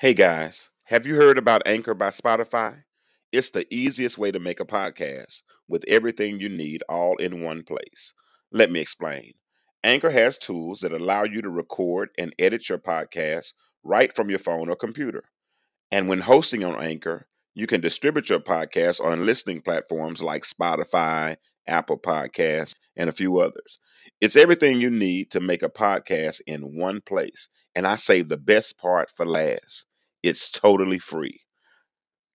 Hey guys, have you heard about Anchor by Spotify? It's the easiest way to make a podcast with everything you need all in one place. Let me explain. Anchor has tools that allow you to record and edit your podcast right from your phone or computer. And when hosting on Anchor, you can distribute your podcast on listening platforms like Spotify, Apple Podcasts, and a few others. It's everything you need to make a podcast in one place. And I save the best part for last. It's totally free.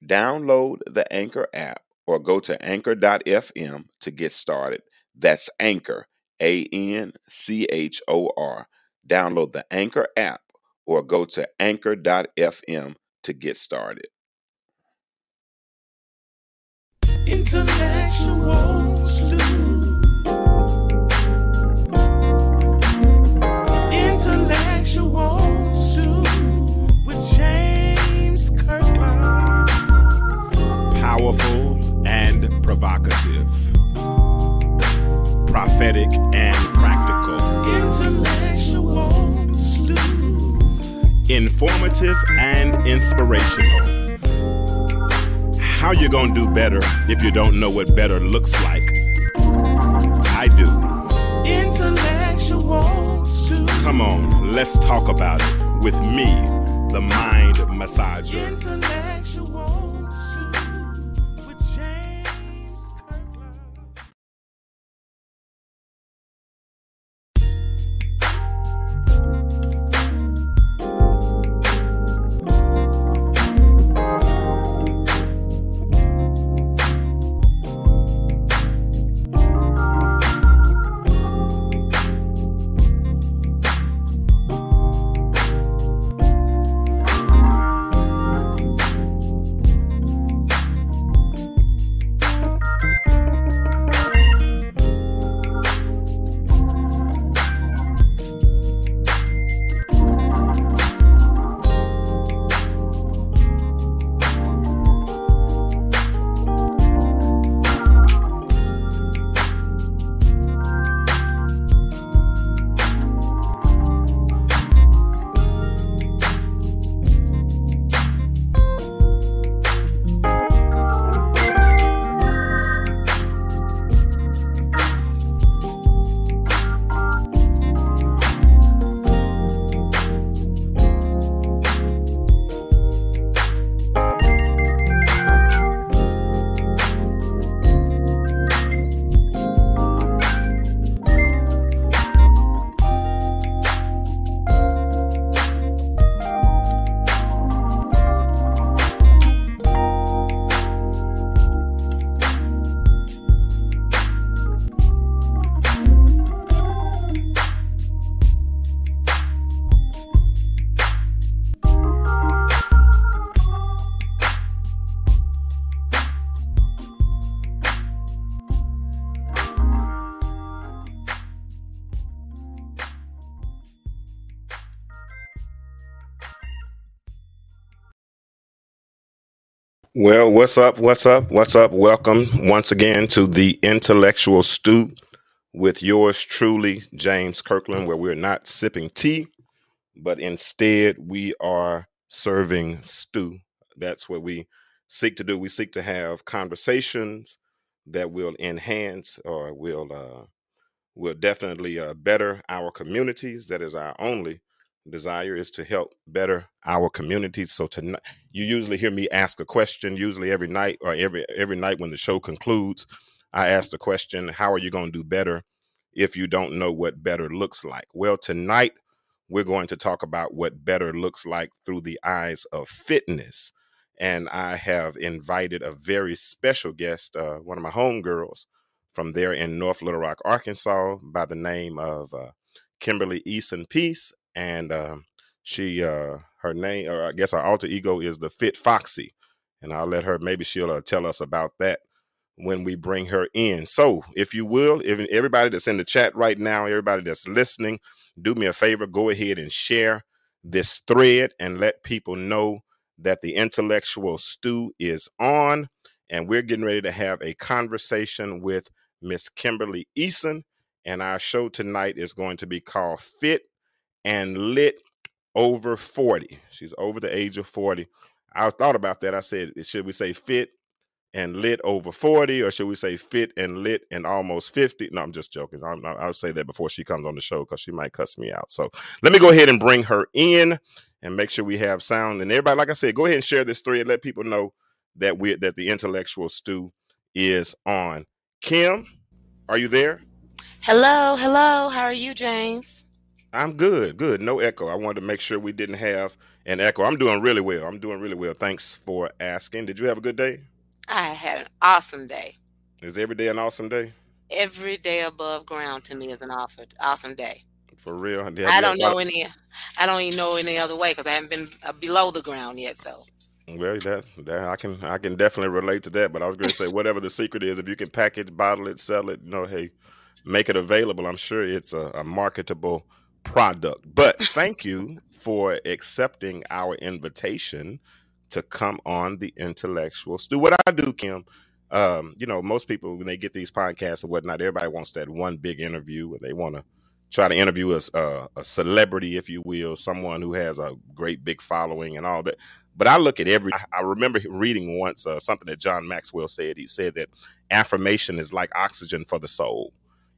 Download the Anchor app or go to anchor.fm to get started. That's Anchor, A N C H O R. Download the Anchor app or go to anchor.fm to get started. Intellectual powerful and provocative, prophetic and practical, informative and inspirational. How you gonna do better if you don't know what better looks like? I do. Intellectual Come on, let's talk about it with me, the mind massager. Well, what's up? What's up? What's up? Welcome once again to the Intellectual Stew with yours truly, James Kirklin, where we're not sipping tea, but instead we are serving stew. That's what we seek to do. We seek to have conversations that will enhance or will uh, will definitely uh, better our communities. That is our only desire is to help better our communities. So tonight, you usually hear me ask a question. Usually every night or every every night when the show concludes, I ask the question, "How are you going to do better if you don't know what better looks like?" Well, tonight we're going to talk about what better looks like through the eyes of fitness, and I have invited a very special guest, uh, one of my homegirls from there in North Little Rock, Arkansas, by the name of. Uh, Kimberly Eason Peace, and uh, she uh, her name or I guess her alter ego is the Fit Foxy, and I'll let her maybe she'll uh, tell us about that when we bring her in. So, if you will, if everybody that's in the chat right now, everybody that's listening, do me a favor, go ahead and share this thread and let people know that the intellectual stew is on and we're getting ready to have a conversation with Miss Kimberly Eason and our show tonight is going to be called Fit and lit over 40. She's over the age of 40. I thought about that. I said, should we say fit and lit over 40 or should we say fit and lit and almost 50 no i'm just joking. I will say that before she comes on the show because she might cuss me out. So let me go ahead and bring her in and make sure we have sound and everybody like i said go ahead and share this thread. Let people know that we that the intellectual stew is on. Kim are you there? Hello hello. How are you james i'm good good no echo i wanted to make sure we didn't have an echo i'm doing really well i'm doing really well thanks for asking did you have a good day I had an awesome day. Is every day an awesome day? Every day above ground to me is an awesome day. For real? I don't know any. I don't even know any other way because I haven't been uh, below the ground yet. So. Well, that, that I can I can definitely relate to that. But I was going to say whatever the secret is, if you can package, bottle it, sell it, you know, hey, make it available. I'm sure it's a, a marketable product. But thank you for accepting our invitation to come on the intellectual stew. What I do, Kim, um, you know, most people when they get these podcasts and whatnot, everybody wants that one big interview, and they want to try to interview a, a, a, celebrity, if you will, someone who has a great big following and all that. But I look at every. I, I remember reading once uh, something that John Maxwell said. He said that affirmation is like oxygen for the soul,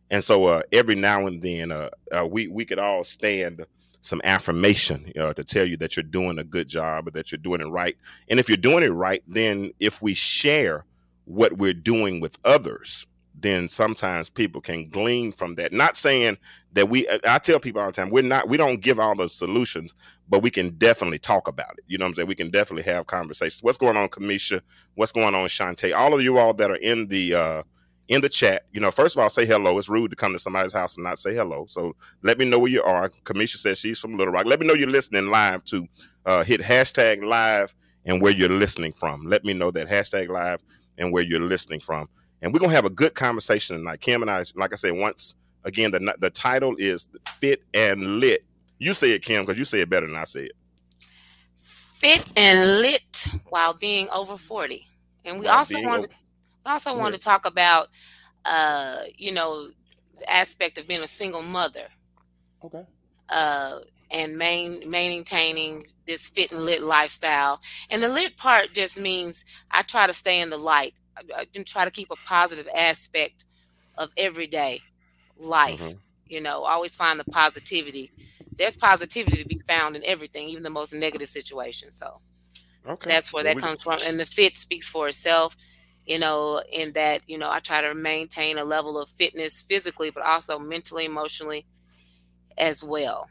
and so uh, every now and then uh, uh we we could all stand some affirmation to tell you that you're doing a good job or that you're doing it right. And if you're doing it right, then if we share what we're doing with others, then sometimes people can glean from that. Not saying that we, I tell people all the time, we're not, we don't give all the solutions, but we can definitely talk about it. You know what I'm saying? We can definitely have conversations. What's going on, Kamisha? What's going on, Shantae? All of you all that are in the, uh, in the chat. You know, first of all, say hello. It's rude to come to somebody's house and not say hello. So let me know where you are. Kamisha says she's from Little Rock. Let me know you're listening live to uh, hit hashtag live and where you're listening from. Let me know that hashtag live and where you're listening from. And we're gonna have a good conversation tonight. Kim and I, like I said, once again, the the title is Fit and Lit. You say it, Kim, because you say it better than I say it. Fit and lit while being over 40. And we while also want to I also want to talk about, uh, you know, the aspect of being a single mother. Okay. Uh, and main, maintaining this fit and lit lifestyle. And the lit part just means I try to stay in the light. I, I try to keep a positive aspect of everyday life. Mm-hmm. You know, always find the positivity. There's positivity to be found in everything, even the most negative situation. So okay. that's where well, that we... comes from. And the fit speaks for itself you know, in that, you know, I try to maintain a level of fitness physically, but also mentally, emotionally as well.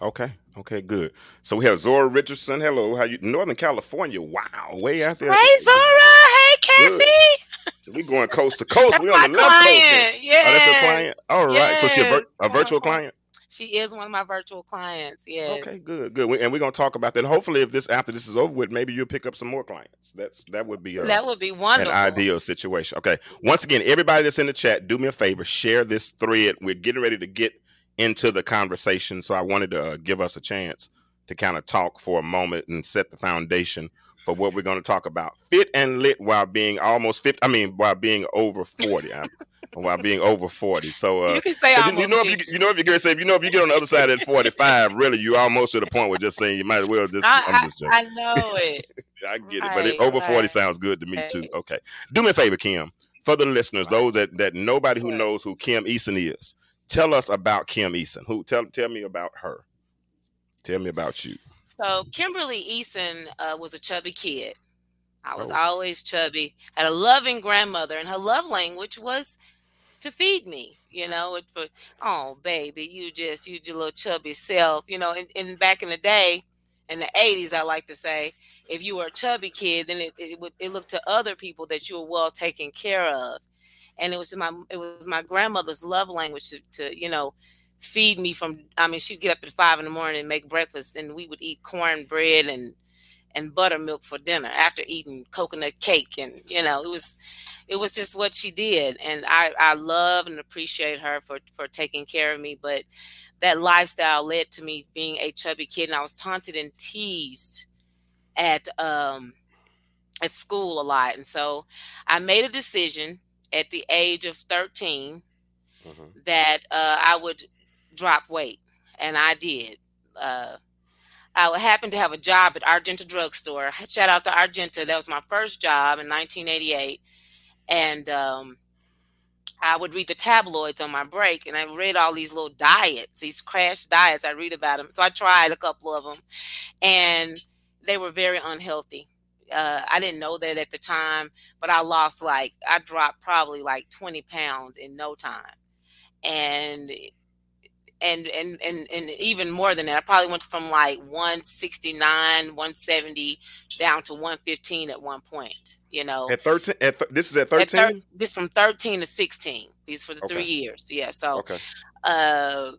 Okay. Okay, good. So we have Zora Richardson. Hello. How you Northern California? Wow. Way out there. Hey Zora. Hey Cassie. So we going coast to coast. That's we on the left client. coast. Yeah. Oh, that's your client. All right. Yes. So she a, vir- a virtual client? She is one of my virtual clients. Yeah. Okay, good, good. And we're gonna talk about that. Hopefully, if this after this is over with, maybe you'll pick up some more clients. That's that would be a, that would be wonderful. An ideal situation. Okay. Once again, everybody that's in the chat, do me a favor, share this thread. We're getting ready to get into the conversation, so I wanted to uh, give us a chance to kind of talk for a moment and set the foundation for what we're going to talk about. Fit and lit while being almost 50, I mean, while being over 40. While being over 40. So uh, you can say you, you, know if you, you know if you get say if you know if you get on the other side at 45, really you're almost to the point where just saying you might as well just I, am just joking. I know it. I get right, it, but it, over right. 40 sounds good to me right. too. Okay. Do me a favor, Kim. For the listeners, those that that nobody who knows who Kim Eason is, tell us about Kim Eason. Who tell tell me about her. Tell me about you. So Kimberly Eason uh, was a chubby kid. I was oh. always chubby. Had a loving grandmother, and her love language was to feed me, you mm-hmm. know, and for oh baby, you just you your little chubby self, you know, and, and back in the day, in the 80s, I like to say, if you were a chubby kid, then it, it would it looked to other people that you were well taken care of. And it was my it was my grandmother's love language to, to you know feed me from I mean she'd get up at five in the morning and make breakfast and we would eat cornbread and and buttermilk for dinner after eating coconut cake and you know it was it was just what she did and i i love and appreciate her for for taking care of me but that lifestyle led to me being a chubby kid and i was taunted and teased at um at school a lot and so i made a decision at the age of 13 mm-hmm. that uh, i would drop weight and i did uh, I happened to have a job at Argenta Drugstore. Shout out to Argenta. That was my first job in 1988. And um, I would read the tabloids on my break, and I read all these little diets, these crash diets. I read about them. So I tried a couple of them, and they were very unhealthy. Uh, I didn't know that at the time, but I lost like, I dropped probably like 20 pounds in no time. And and and and and even more than that. I probably went from like 169, 170 down to 115 at one point. You know, at 13. At th- this is at 13. Thir- this from 13 to 16. These for the okay. three years. Yeah. So, okay. Uh,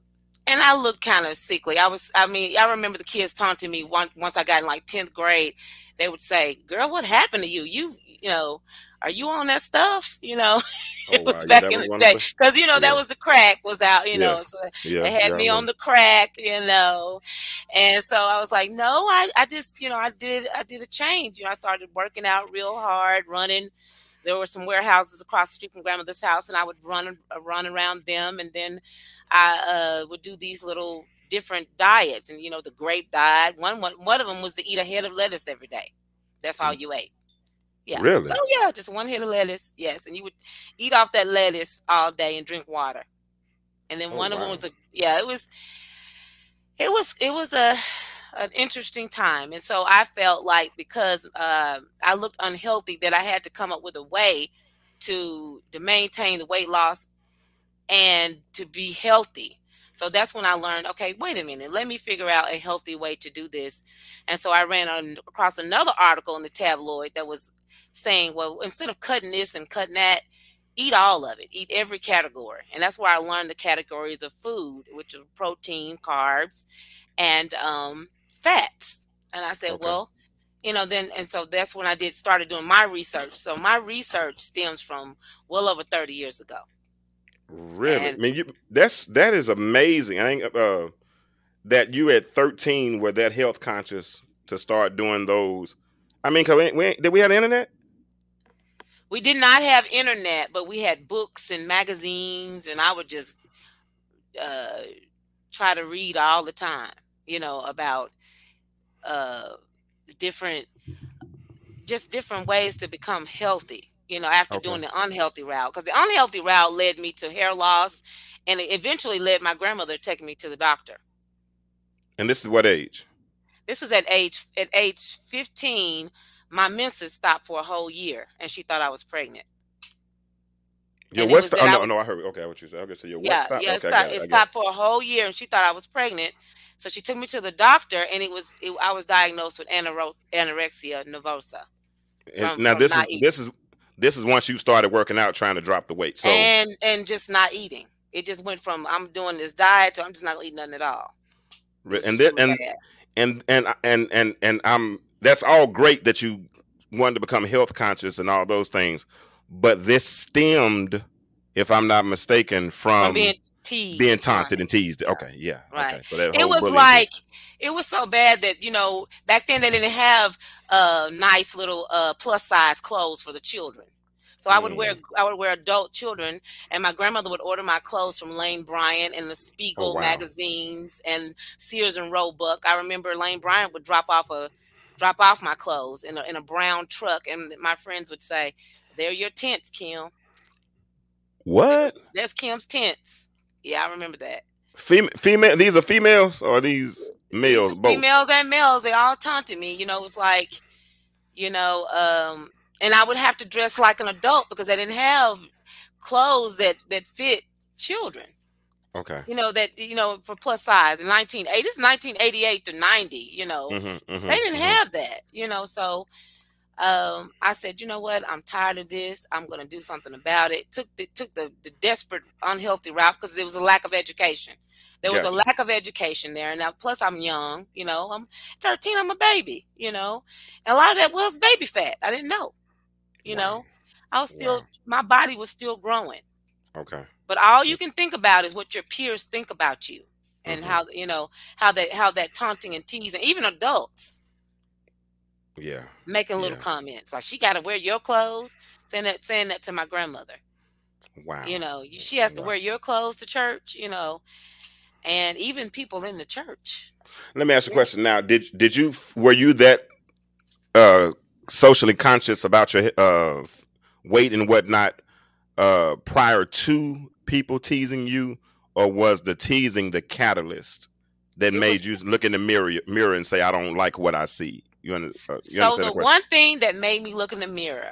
and I looked kind of sickly. I was. I mean, I remember the kids taunting me once. Once I got in like 10th grade, they would say, "Girl, what happened to you? You, you know." are you on that stuff? You know, it oh, was wow. back in the day because you know yeah. that was the crack was out. You yeah. know, so they had me on the crack. You know, and so I was like, no, I, I just you know I did I did a change. You know, I started working out real hard, running. There were some warehouses across the street from grandmother's house, and I would run uh, run around them, and then I uh, would do these little different diets, and you know, the grape diet. One one one of them was to eat a head of lettuce every day. That's all mm. you ate. Yeah. Really? Oh yeah, just one head of lettuce. Yes, and you would eat off that lettuce all day and drink water. And then oh, one wow. of them was a yeah, it was it was it was a an interesting time. And so I felt like because uh, I looked unhealthy that I had to come up with a way to to maintain the weight loss and to be healthy. So that's when I learned, okay, wait a minute, let me figure out a healthy way to do this. And so I ran on, across another article in the tabloid that was saying, well, instead of cutting this and cutting that, eat all of it, eat every category. And that's where I learned the categories of food, which are protein, carbs, and um, fats. And I said, okay. well, you know, then and so that's when I did started doing my research. So my research stems from well over 30 years ago. Really? And, I mean, you that's that is amazing. I think uh, that you at 13 were that health conscious to start doing those. I mean, cause we, we, did we have internet? We did not have internet, but we had books and magazines, and I would just uh, try to read all the time. You know about uh, different, just different ways to become healthy you know, after okay. doing the unhealthy route. Because the unhealthy route led me to hair loss and it eventually led my grandmother taking me to the doctor. And this is what age? This was at age at age 15. My menses stopped for a whole year and she thought I was pregnant. Your what stopped? Oh, no, was, no, I heard. Okay, what you said. Okay, so your yeah, what stopped? Yeah, it stopped, it, it stopped for a whole year and she thought I was pregnant. So she took me to the doctor and it was it, I was diagnosed with anorexia nervosa. From, now from this is eating. this is this is once you started working out, trying to drop the weight. So and and just not eating. It just went from I'm doing this diet to I'm just not eating nothing at all. And then and, and and and and and I'm that's all great that you wanted to become health conscious and all those things, but this stemmed, if I'm not mistaken, from, from being teased, being taunted and teased. Okay, yeah, right. Okay, so that it was like thing. it was so bad that you know back then they didn't have uh nice little uh plus size clothes for the children. So I would wear mm. I would wear adult children, and my grandmother would order my clothes from Lane Bryant and the Spiegel oh, wow. magazines and Sears and Roebuck. I remember Lane Bryant would drop off a drop off my clothes in a, in a brown truck, and my friends would say, "They're your tents, Kim." What? That's Kim's tents. Yeah, I remember that. Fem- female. These are females or these males? These both females and males. They all taunted me. You know, it was like, you know, um, and I would have to dress like an adult because I didn't have clothes that that fit children. Okay. You know that you know for plus size in 1980 this is 1988 to 90. You know mm-hmm, mm-hmm, they didn't mm-hmm. have that. You know so um, I said, you know what? I'm tired of this. I'm going to do something about it. Took the took the, the desperate, unhealthy route because there was a lack of education. There was gotcha. a lack of education there. And now, plus, I'm young. You know, I'm 13. I'm a baby. You know, and a lot of that was baby fat. I didn't know. You wow. know, I was still wow. my body was still growing. Okay. But all you can think about is what your peers think about you, and mm-hmm. how you know how that how that taunting and teasing, even adults yeah. Making little yeah. comments like she got to wear your clothes, saying that saying that to my grandmother. Wow. You know, she has to wow. wear your clothes to church. You know, and even people in the church. Let me ask you a question now. Did did you were you that uh socially conscious about your uh weight and whatnot uh prior to people teasing you, or was the teasing the catalyst that it made was, you look in the mirror mirror and say, "I don't like what I see"? You, under, uh, you so the, the one thing that made me look in the mirror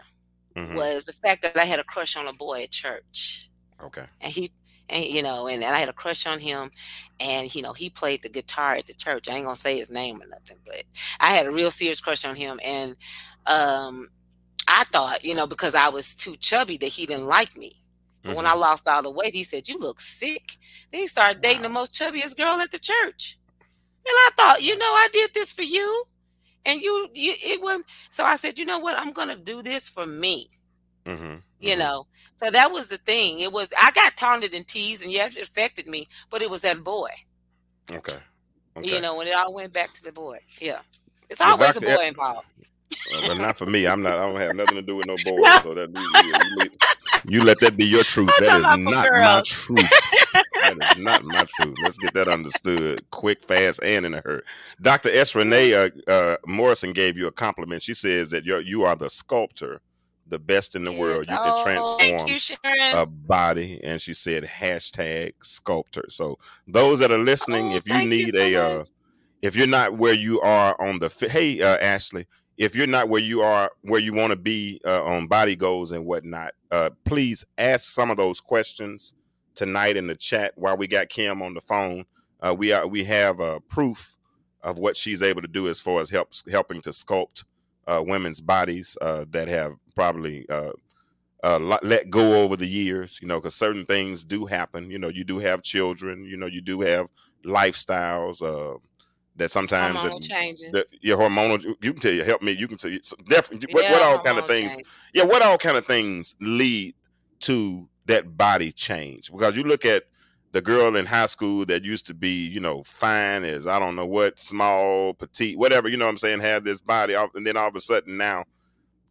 mm-hmm. was the fact that I had a crush on a boy at church. Okay. And he and you know, and, and I had a crush on him, and you know, he played the guitar at the church. I ain't gonna say his name or nothing, but I had a real serious crush on him, and um, I thought, you know, because I was too chubby that he didn't like me. But mm-hmm. when I mm-hmm. lost all the weight, he said, "You look sick." Then he started dating wow. the most chubbiest girl at the church, and I thought, you know, I did this for you, and you, you it wasn't. So I said, you know what? I'm gonna do this for me. Mm-hmm. You mm-hmm. know, so that was the thing. It was I got taunted and teased, and yes, it affected me, but it was that boy. Okay. okay. You know, when it all went back to the boy. Yeah, it's always a boy involved. Uh, but not for me. I'm not. I don't have nothing to do with no boys. So that you, you, you, let that be your truth. That is not my truth. that is not my truth. Let's get that understood quick, fast, and in a hurry. Dr. S. Renee uh, uh, Morrison gave you a compliment. She says that you you are the sculptor the best in the world. You can oh, transform you, a body. And she said hashtag sculptor. So those that are listening, oh, if you need you so a uh, if you're not where you are on the hey uh, Ashley, if you're not where you are where you want to be uh, on body goals and whatnot, uh, please ask some of those questions tonight in the chat while we got Kim on the phone. Uh, we are we have uh, proof of what she's able to do as far as helps helping to sculpt uh, women's bodies uh, that have probably let go over the years, you know, because certain things do happen. You know, you do have children, you know, you do have lifestyles that sometimes changes. That, your hormonal, you can tell you, help me, you can tell you, so definitely, yeah, what, what all kind of things, change. yeah, what all kind of things lead to that body change? Because you look at the girl in high school that used to be, you know, fine as I don't know what, small, petite, whatever, you know what I'm saying, had this body, and then all of a sudden now,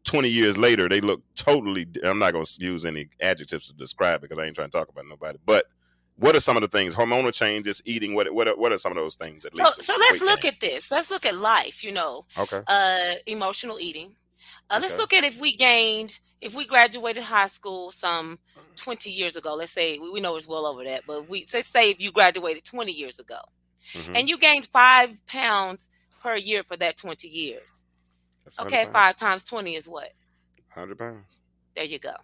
20 years later, they look totally. I'm not going to use any adjectives to describe it because I ain't trying to talk about nobody. But what are some of the things? Hormonal changes, eating. What what are, what are some of those things? At so, least so let's look at this. Let's look at life. You know, okay. Uh, emotional eating. Uh, okay. Let's look at if we gained, if we graduated high school some 20 years ago, let's say we know it's well over that, but we let's say if you graduated 20 years ago mm-hmm. and you gained five pounds per year for that 20 years. Okay, pounds. five times 20 is what? 100 pounds. There you go.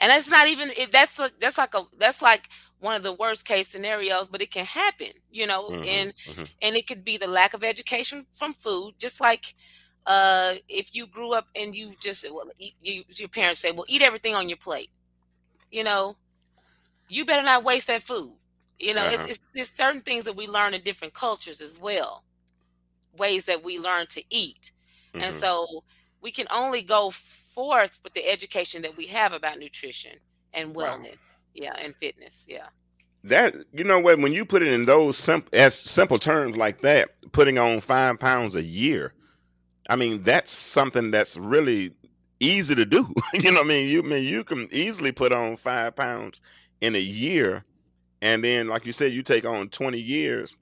And that's not even that's that's like a that's like one of the worst case scenarios, but it can happen, you know, mm-hmm, and mm-hmm. and it could be the lack of education from food, just like uh if you grew up and you just well, you, your parents say, well, eat everything on your plate you know, you better not waste that food. You know, uh-huh. it's, it's, certain things that we learn in different cultures as well, ways that we learn to eat. Mm-hmm. And so we can only go forth with the education that we have about nutrition and wellness. Wow. Yeah, and fitness. Yeah. That you know what when you put it in those simple as simple terms like that, putting on five pounds a year, I mean that's something that's really easy to do. you know what I mean? You I mean you can easily put on five pounds in a year, and then like you said, you take on twenty years,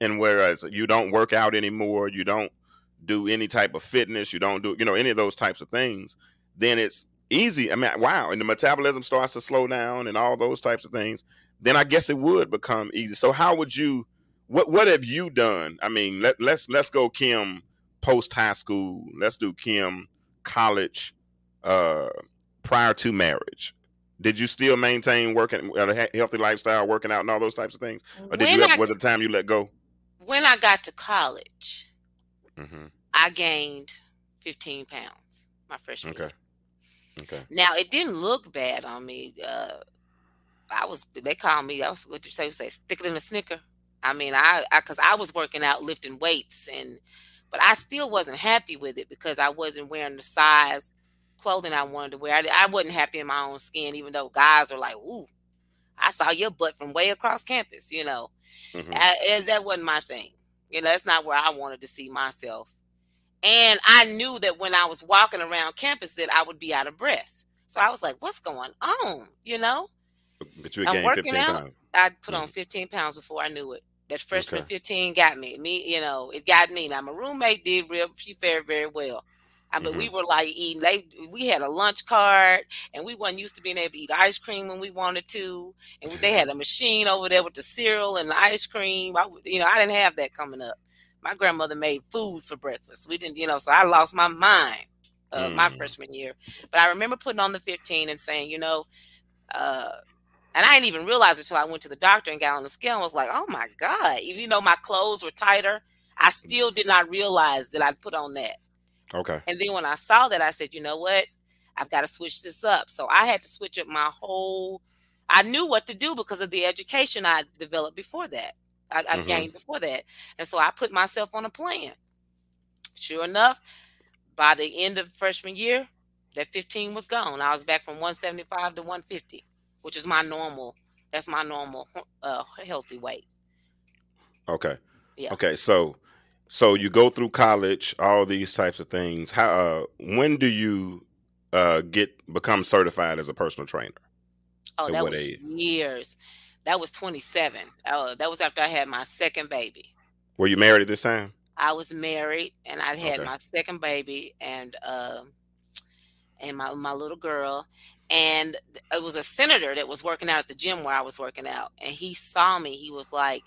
and whereas you don't work out anymore, you don't do any type of fitness, you don't do you know any of those types of things, then it's easy. I mean, wow, and the metabolism starts to slow down and all those types of things. Then I guess it would become easy. So how would you? What what have you done? I mean, let let's let's go Kim post high school. Let's do Kim college uh, prior to marriage? Did you still maintain working a healthy lifestyle, working out, and all those types of things, or did when you? I, was the time you let go? When I got to college, mm-hmm. I gained fifteen pounds my freshman okay. year. Okay. Now it didn't look bad on me. Uh, I was they called me. I was what you say? Say stick it in a snicker. I mean, I because I, I, was working out, lifting weights, and but I still wasn't happy with it because I wasn't wearing the size clothing I wanted to wear. I, I wasn't happy in my own skin, even though guys are like, "Ooh, I saw your butt from way across campus," you know. Mm-hmm. I, and that wasn't my thing. You know, that's not where I wanted to see myself. And I knew that when I was walking around campus that I would be out of breath. So I was like, "What's going on?" You know. But you I'm working out. Pounds. I put mm-hmm. on 15 pounds before I knew it. That freshman okay. 15 got me. Me, you know, it got me. Now my roommate did real. She fared very well. I mean, mm-hmm. we were like eating. They, we had a lunch cart, and we weren't used to being able to eat ice cream when we wanted to. And they had a machine over there with the cereal and the ice cream. I, you know, I didn't have that coming up. My grandmother made food for breakfast. We didn't, you know, so I lost my mind uh, mm. my freshman year. But I remember putting on the 15 and saying, you know, uh, and I didn't even realize it until I went to the doctor and got on the scale and was like, oh my God, even though my clothes were tighter, I still did not realize that I'd put on that. Okay. And then when I saw that, I said, you know what? I've got to switch this up. So I had to switch up my whole. I knew what to do because of the education I developed before that. I, I mm-hmm. gained before that, and so I put myself on a plan. Sure enough, by the end of freshman year, that 15 was gone. I was back from 175 to 150, which is my normal. That's my normal uh, healthy weight. Okay. Yeah. Okay. So so you go through college, all these types of things. How uh, when do you uh, get become certified as a personal trainer? Oh, At that was age? years. That was 27. Uh, that was after I had my second baby. Were you married at this time? I was married, and I had okay. my second baby, and uh, and my my little girl, and it was a senator that was working out at the gym where I was working out, and he saw me. He was like,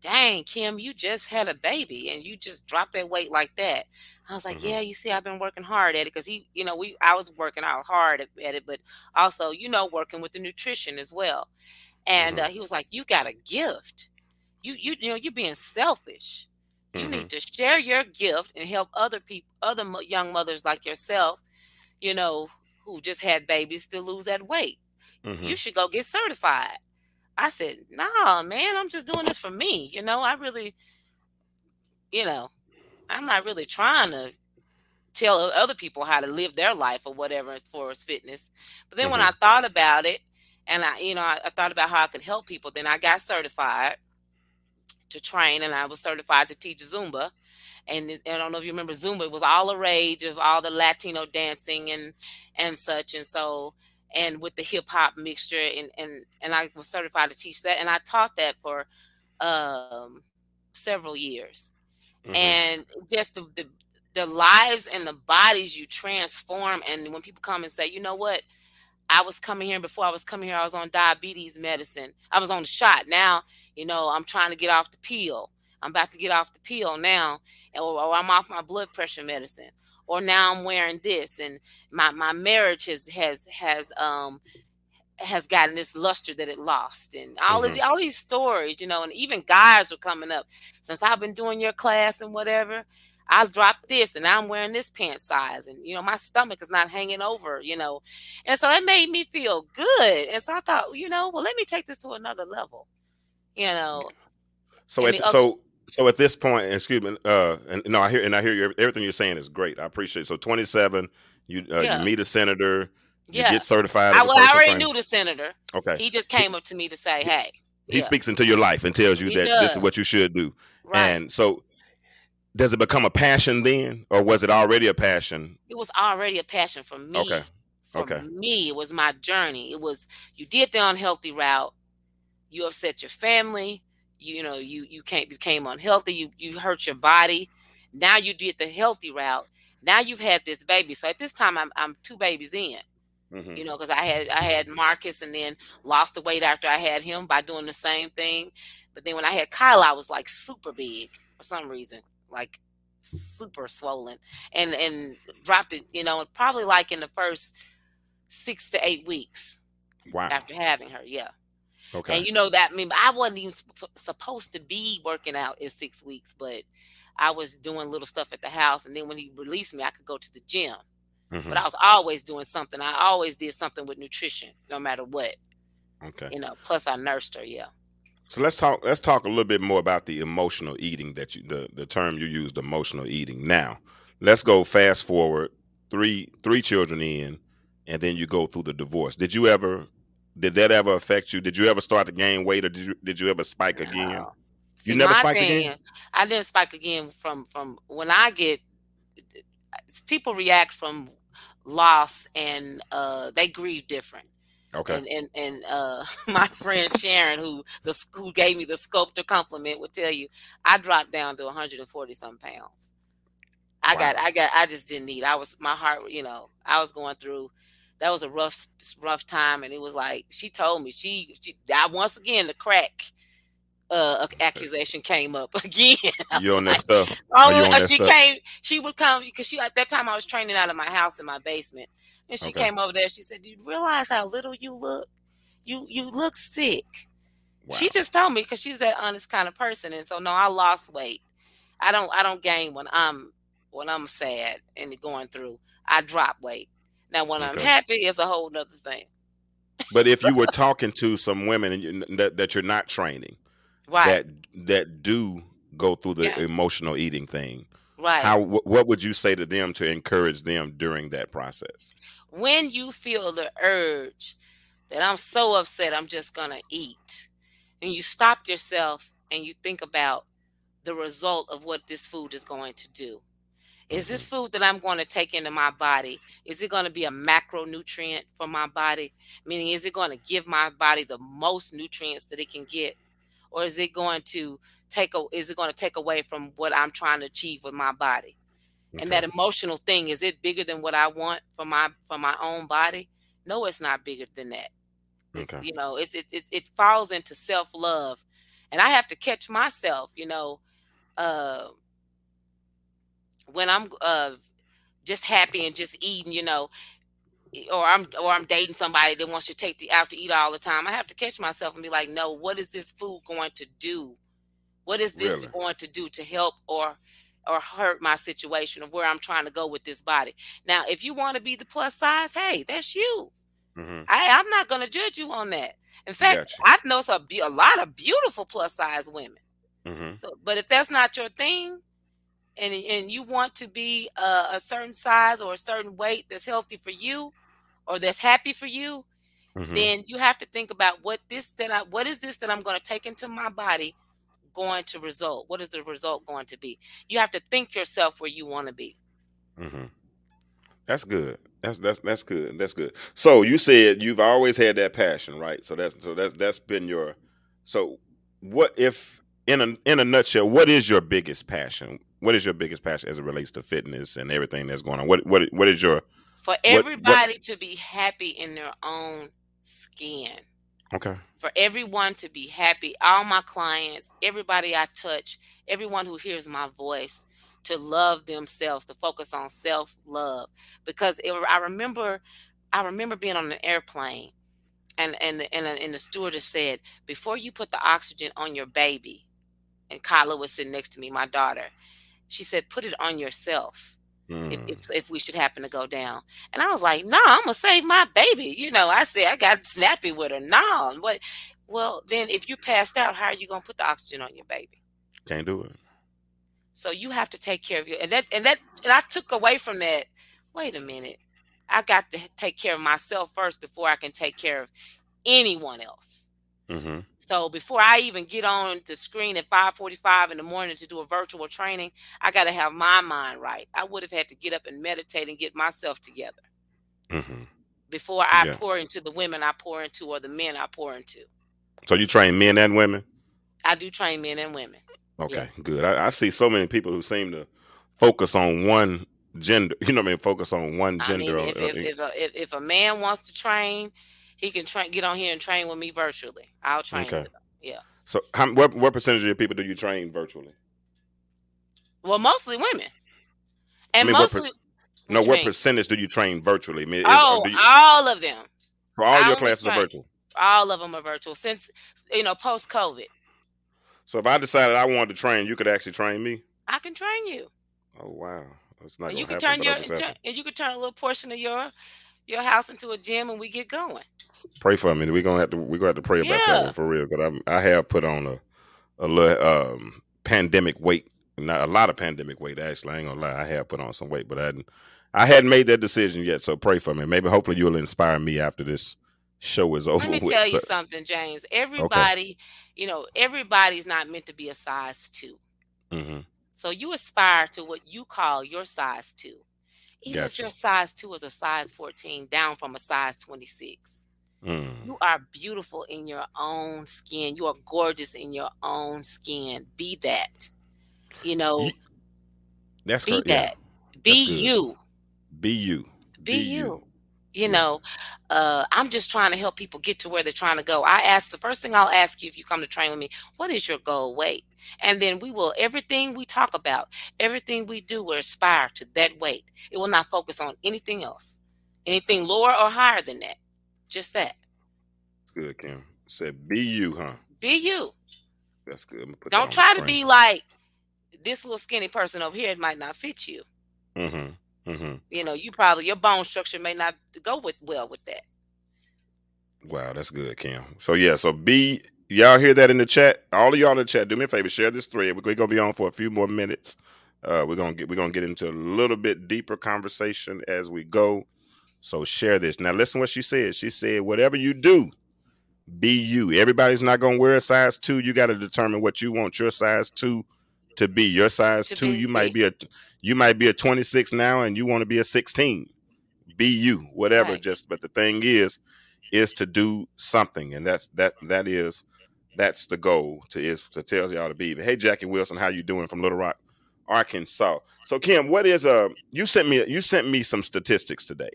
dang, Kim, you just had a baby and you just dropped that weight like that. I was like, mm-hmm. yeah, you see, I've been working hard at it because he, you know, we, I was working out hard at, at, it, but also, you know, working with the nutrition as well. And mm-hmm. uh, he was like, you got a gift. You, you, you know, you're being selfish. You mm-hmm. need to share your gift and help other people, other young mothers like yourself, you know, who just had babies to lose that weight. You mm-hmm. should go get certified. I said, nah, man, I'm just doing this for me. You know, I really, you know, I'm not really trying to tell other people how to live their life or whatever as far as fitness. But then mm-hmm. when I thought about it and I, you know, I, I thought about how I could help people, then I got certified to train and I was certified to teach Zumba. And I don't know if you remember Zumba, it was all the rage of all the Latino dancing and and such. And so and with the hip hop mixture and and and I was certified to teach that and I taught that for um several years. Mm-hmm. And just the, the the lives and the bodies you transform and when people come and say, "You know what? I was coming here before I was coming here I was on diabetes medicine. I was on the shot. Now, you know, I'm trying to get off the pill. I'm about to get off the pill now or, or I'm off my blood pressure medicine or now I'm wearing this and my my marriage has has has um has gotten this luster that it lost and all mm-hmm. of the, all these stories you know and even guys are coming up since I've been doing your class and whatever I dropped this and I'm wearing this pant size and you know my stomach is not hanging over you know and so it made me feel good and so I thought you know well let me take this to another level you know so at, so so at this point, excuse me, uh, and no, I hear and I hear you, everything you're saying is great. I appreciate. It. So 27, you uh, yeah. you meet a senator, you yeah. get certified. I, well, I already trainer. knew the senator. Okay, he just came up to me to say, "Hey." He yeah. speaks into your life and tells you he that does. this is what you should do. Right. And so, does it become a passion then, or was it already a passion? It was already a passion for me. Okay. For okay. me, it was my journey. It was you did the unhealthy route. You upset your family you know you you can't became unhealthy you you hurt your body. Now you did the healthy route. Now you've had this baby. So at this time i'm, I'm two babies in mm-hmm. you know because i had i had marcus and then lost the weight after i had him by doing the same thing. But then when i had kyla i was like super big for some reason like super swollen and and dropped it you know probably like in the first six to eight weeks wow. after having her yeah Okay. And you know that I mean I wasn't even supposed to be working out in six weeks, but I was doing little stuff at the house, and then when he released me, I could go to the gym. Mm-hmm. But I was always doing something. I always did something with nutrition, no matter what. Okay. You know, plus I nursed her. Yeah. So let's talk. Let's talk a little bit more about the emotional eating that you the the term you used, emotional eating. Now, let's go fast forward three three children in, and then you go through the divorce. Did you ever did that ever affect you? Did you ever start to gain weight, or did you did you ever spike again? No. See, you never spike again. I didn't spike again from from when I get people react from loss and uh, they grieve different. Okay. And and and uh, my friend Sharon, who the who gave me the sculptor compliment, would tell you I dropped down to 140 some pounds. I Wow. got I got I just didn't eat. I was my heart, you know, I was going through. That was a rough rough time, and it was like she told me she she I once again the crack uh accusation came up again. You on that stuff? Oh, you on uh, that she stuff? came. She would come because she at that time I was training out of my house in my basement, and she Okay. came over there. She said, "Do you realize how little you look? You you look sick." Wow. She just told me because she's that honest kind of person, and so no, I lost weight. I don't I don't gain when I'm when I'm sad and going through. I drop weight. Now when I'm happy, it's a whole nother thing. but if you were talking to some women and you, that that you're not training, Right. that that do go through the Yeah. emotional eating thing, right. how wh- what would you say to them to encourage them during that process? when you feel the urge that I'm so upset, I'm just going to eat, and you stop yourself and you think about the result of what this food is going to do. Is this food that I'm going to take into my body, is it going to be a macronutrient for my body? Meaning, is it going to give my body the most nutrients that it can get? Or is it going to take a, is it going to take away from what I'm trying to achieve with my body? and that emotional thing is it bigger than what i want for my for my own body no it's not bigger than that Okay. you know it's it, it it falls into self-love and i have to catch myself you know uh when i'm uh just happy and just eating you know or i'm or i'm dating somebody that wants you to take the out to eat all the time i have to catch myself and be like no what is this food going to do? What is this Really? going to do to help or or hurt my situation of where i'm trying to go with this body? Now if you want to be the plus size hey that's you. Hmm I, i'm not going to judge you on that. In fact Gotcha. i've noticed a, be- a lot of beautiful plus size women. Hmm so, but if that's not your thing, and and you want to be a, a certain size or a certain weight that's healthy for you, or that's happy for you, hmm then you have to think about what this that I what is this that I'm going to take into my body going to result? What is the result going to be? You have to think yourself where you want to be. hmm That's good. That's that's that's good. That's good. So you said you've always had that passion, right? So that's so that's that's been your. So what if in a in a nutshell, what is your biggest passion? What is your biggest passion as it relates to fitness and everything that's going on? What what what is your For everybody to be happy in their own skin. okay? for everyone to be happy, all my clients, everybody I touch, everyone who hears my voice, to love themselves, to focus on self love. Because it, I remember, I remember being on an airplane, and and and, the- and the stewardess said, before you put the oxygen on your baby, and Kyla was sitting next to me, my daughter. She said, put it on yourself if, Mm, if if we should happen to go down. And I was like, no, I'm gonna save my baby. You know, I said I got snappy with her. No, but well, then if you passed out, how are you gonna put the oxygen on your baby? can't do it. So you have to take care of you. And that and that and I took away from that. Wait a minute, I got to take care of myself first before I can take care of anyone else. Hmm So before I even get on the screen at 5:45 in the morning to do a virtual training, I got to have my mind right. I would have had to get up and meditate and get myself together. hmm before I Yeah. pour into the women I pour into or the men I pour into. So you train men and women. I do train men and women. Okay, good. I, I see so many people who seem to focus on one gender. You know what I mean? Focus on one I gender. mean, if, if, if, a, if, if a man wants to train, he can train. Get on here and train with me virtually. I'll train. Okay. Him. Yeah. So, how, what what percentage of your people do you train virtually? Well, mostly women, and I mean, what per- No, what mean? percentage do you train virtually? I mean, Oh, you- all of them. for all I your classes are virtual. All of them are virtual since you know post COVID. So if I decided I wanted to train, you could actually train me. I can train you, Oh wow, that's not and you can happen, turn your turn, and you can turn a little portion of your your house into a gym, and we get going. Pray for me. We're gonna have to we're gonna have to pray about that one for real because I I have put on a a little um pandemic weight. Not a lot of pandemic weight actually. I ain't gonna lie. I have put on some weight, but I hadn't I hadn't made that decision yet. So pray for me. Maybe hopefully you'll inspire me after this show is over. Let me with. tell you So- something, James. Everybody, you know, everybody's not meant to be a size two. Mhm. So you aspire to what you call your size two. Even if your size two is a size 14 down from a size 26. Mm. You are beautiful in your own skin. You are gorgeous in your own skin. Be that. You know, That's be correct. Yeah. that. Be good. you. Be you. Be, you. You know, uh, I'm just trying to help people get to where they're trying to go. I ask the first thing I'll ask you if you come to train with me, what is your goal weight? And then we will, everything we talk about, everything we do will aspire to that weight. It will not focus on anything else, anything lower or higher than that. Just that. That's good, Kim. Said be you, huh? Be you. That's good. Don't the try to be like this little skinny person over here. It might not fit you. Mm-hmm. Mm-hmm. You know, you probably your bone structure may not go with well with that. Wow, that's good, Kim. So yeah, so be y'all hear that in the chat. All of y'all in the chat, do me a favor, share this thread. We're gonna be on for a few more minutes. Uh, we're gonna get we're gonna get into a little bit deeper conversation as we go. So share this. Now listen what she said. She said, whatever you do, be you. Everybody's not gonna wear a size two. You got to determine what you want your size two to be. Your size To two, be- you might be a you might be a 26 now and you want to be a 16. Be you, whatever. Right. Just but the thing is, is to do something, and that's that that is that's the goal to is to tell y'all to be. Hey, Jackie Wilson, how you doing from Little Rock, Arkansas? So Kim, what is uh you sent me you sent me some statistics today,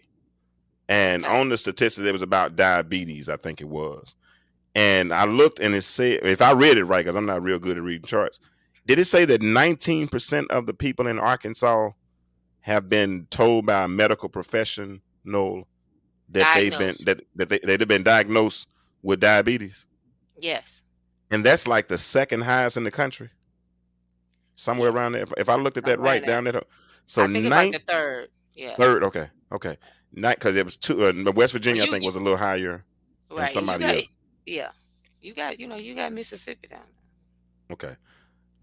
and Okay. on the statistics it was about diabetes, I think it was, and I looked and it said if I read it right because I'm not real good at reading charts, did it say that 19 percent of the people in Arkansas have been told by a medical professional that they've been that, that they, they've been diagnosed with diabetes Yes. and that's like the second highest in the country somewhere Yes. around there if, if i looked at that right in down there so I think it's ninth like the third. Yeah. third okay okay night because it was two uh, west virginia i you- think was a little higher right. somebody got, else. Yeah. You got, you know, you got Mississippi down there. okay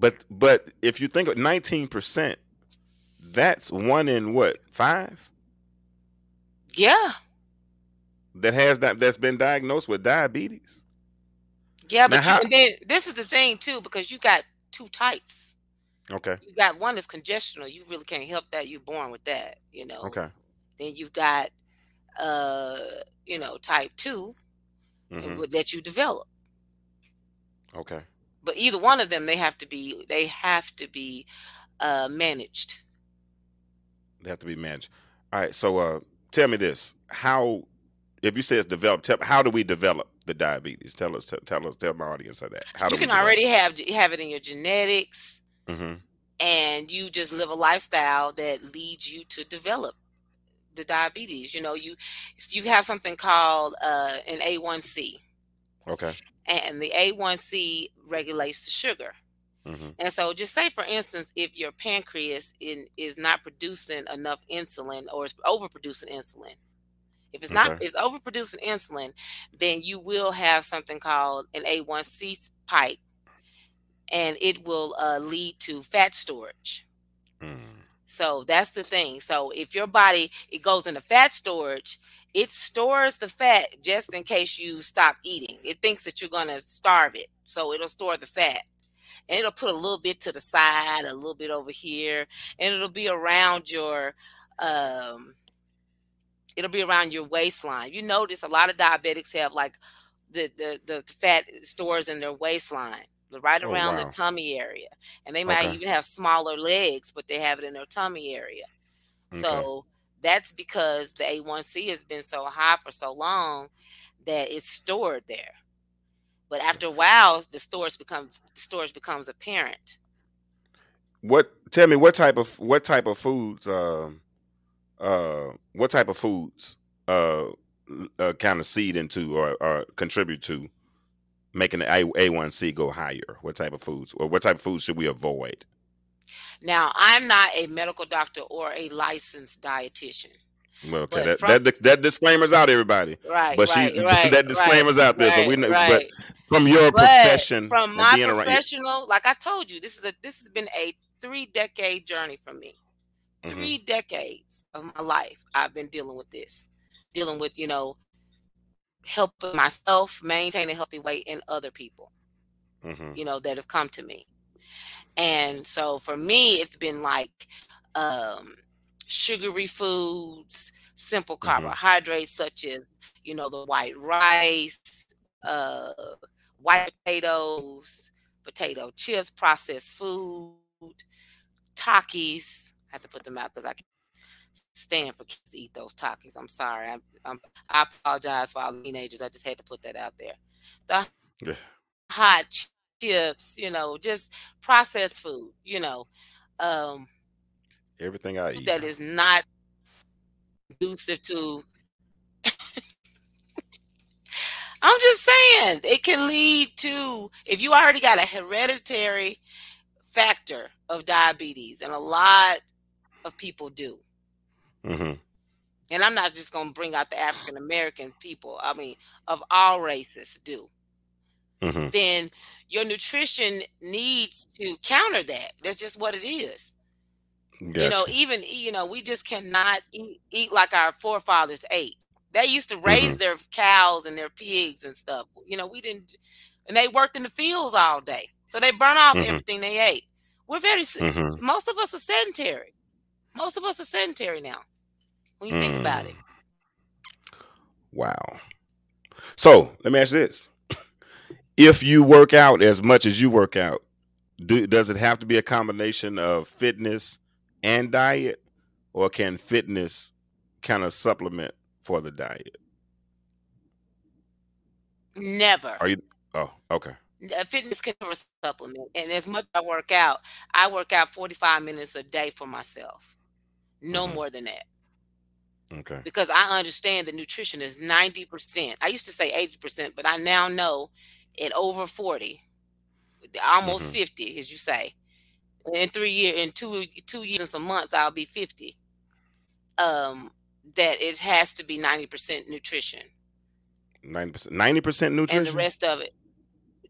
but but if you think of 19% that's one in what five Yeah. that has that that's been diagnosed with diabetes Yeah, Now but you, how- and then this is the thing too, because you got two types. okay You got one that's congestional. You really can't help that. You're born with that, you know. okay Then you've got uh, you know, type 2 hmm that you develop. okay But either one of them they have to be they have to be uh managed. They have to be managed. All right. So uh tell me this. How if you say it's developed, tell, how do we develop the diabetes? Tell us, tell us, tell my audience of that. How do you can already have have it in your genetics? Mhm. and you just live a lifestyle that leads you to develop the diabetes. You know, you you have something called uh, an A1C, Okay. And the A1C regulates the sugar. hmm And so, just say for instance, if your pancreas in, is not producing enough insulin or is overproducing insulin, if it's not Okay. it's overproducing insulin, then you will have something called an A1C spike, and it will uh, lead to fat storage. Mm. So that's the thing. So if your body it goes into fat storage, it stores the fat just in case you stop eating. It thinks that you're gonna starve it, so it'll store the fat, and it'll put a little bit to the side, a little bit over here, and it'll be around your, um, it'll be around your waistline. You notice a lot of diabetics have like the the the fat stores in their waistline, right Oh, around wow. the tummy area and they might Okay. even have smaller legs, but they have it in their tummy area. Okay. So that's because the A1C has been so high for so long that it's stored there. But after a while, the storage becomes the storage becomes apparent. What? Tell me what type of what type of foods? Um, uh, what type of foods? Uh, uh kind of seed into or, or contribute to making the A A one C go higher? What type of foods or what type of foods should we avoid? Now, I'm not a medical doctor or a licensed dietitian. Well, okay, that, from- that that disclaimer's out, everybody. Right, But right, she right. that disclaimer's right, out there, so we know. But from your But profession, from my being around- professional, like I told you, this is a this has been a three decade journey for me. Mhm. Three decades of my life, I've been dealing with this, dealing with you know, helping myself maintain a healthy weight and other people, Mhm. you know, that have come to me. And so for me, it's been like um, sugary foods, simple mm-hmm. carbohydrates such as you know the white rice, uh, white potatoes, potato chips, processed food, Takis. I have to put them out because I can't stand for kids to eat those Takis. I'm sorry. I, I'm, i apologize for all teenagers. I just had to put that out there. The yeah. hot chips, you know, just processed food, you know. Um, Everything I eat that is not conducive to. I'm just saying it can lead to if you already got a hereditary factor of diabetes, and a lot of people do. Mm-hmm. And I'm not just going to bring out the African American people. I mean, of all races do. Mm-hmm. Then your nutrition needs to counter that. That's just what it is. Gotcha. You know, even you know, we just cannot eat, eat like our forefathers ate. They used to raise mm-hmm. their cows and their pigs and stuff. You know, we didn't, and they worked in the fields all day, so they burn off mm-hmm. everything they ate. We're very mm-hmm. most of us are sedentary. Most of us are sedentary now. When you think about it. Mm. Wow. So let me ask you this: If you work out as much as you work out, do, does it have to be a combination of fitness and diet, or can fitness kind of supplement for the diet? Never. Are you? Oh, okay. Fitness can supplement, and as much I work out, I work out forty five minutes a day for myself, no mm-hmm. more than that. Okay. Because I understand that nutrition is ninety percent. I used to say eighty percent, but I now know at over forty, almost mm-hmm. fifty, as you say, in three years, in two two years and some months, I'll be fifty. Um, that it has to be ninety percent nutrition. Ninety percent, ninety percent nutrition, and the rest of it.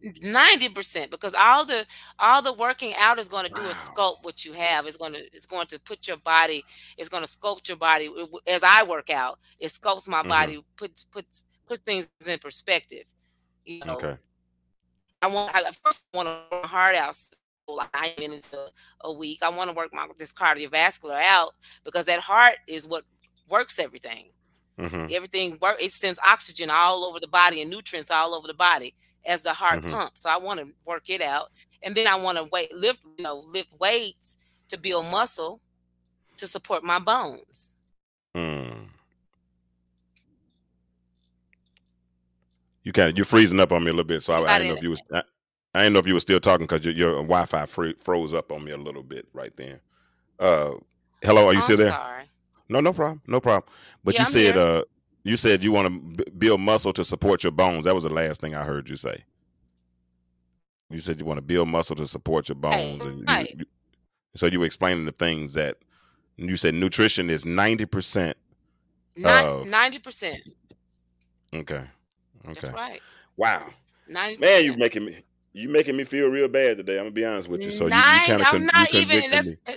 90% because all the all the working out is going to do wow. is sculpt what you have. It's going to it's going to put your body it's going to sculpt your body. As i work out it sculpts my mm-hmm. body puts puts puts things in perspective you know. Okay. I want i first want to work hard out like nine minutes a, a week. I want to work my this cardiovascular out because that heart is what works everything. Mm-hmm. everything work it sends oxygen all over the body and nutrients all over the body as the heart mm-hmm. pumps. So I want to work it out, and then I want to weight lift, you know, lift weights to build muscle to support my bones. Mm. You kind of you're freezing up on me a little bit, so I, I didn't know if you was I, I didn't know if you were still talking because your, your Wi-Fi free, froze up on me a little bit right then. Uh, hello, are you I'm still there? Sorry. No, no problem, no problem. But yeah, you I'm said here. uh you said you want to b- build muscle to support your bones. That was the last thing I heard you say. You said you want to build muscle to support your bones, and you, you, so you were explaining the things that you said nutrition is ninety percent. Ninety percent. Okay. Okay. That's right. Wow. 90%. Man, you making me you making me feel real bad today. I'm gonna be honest with you. So Nine, you, you kind of con- not even. That's, me. Uh,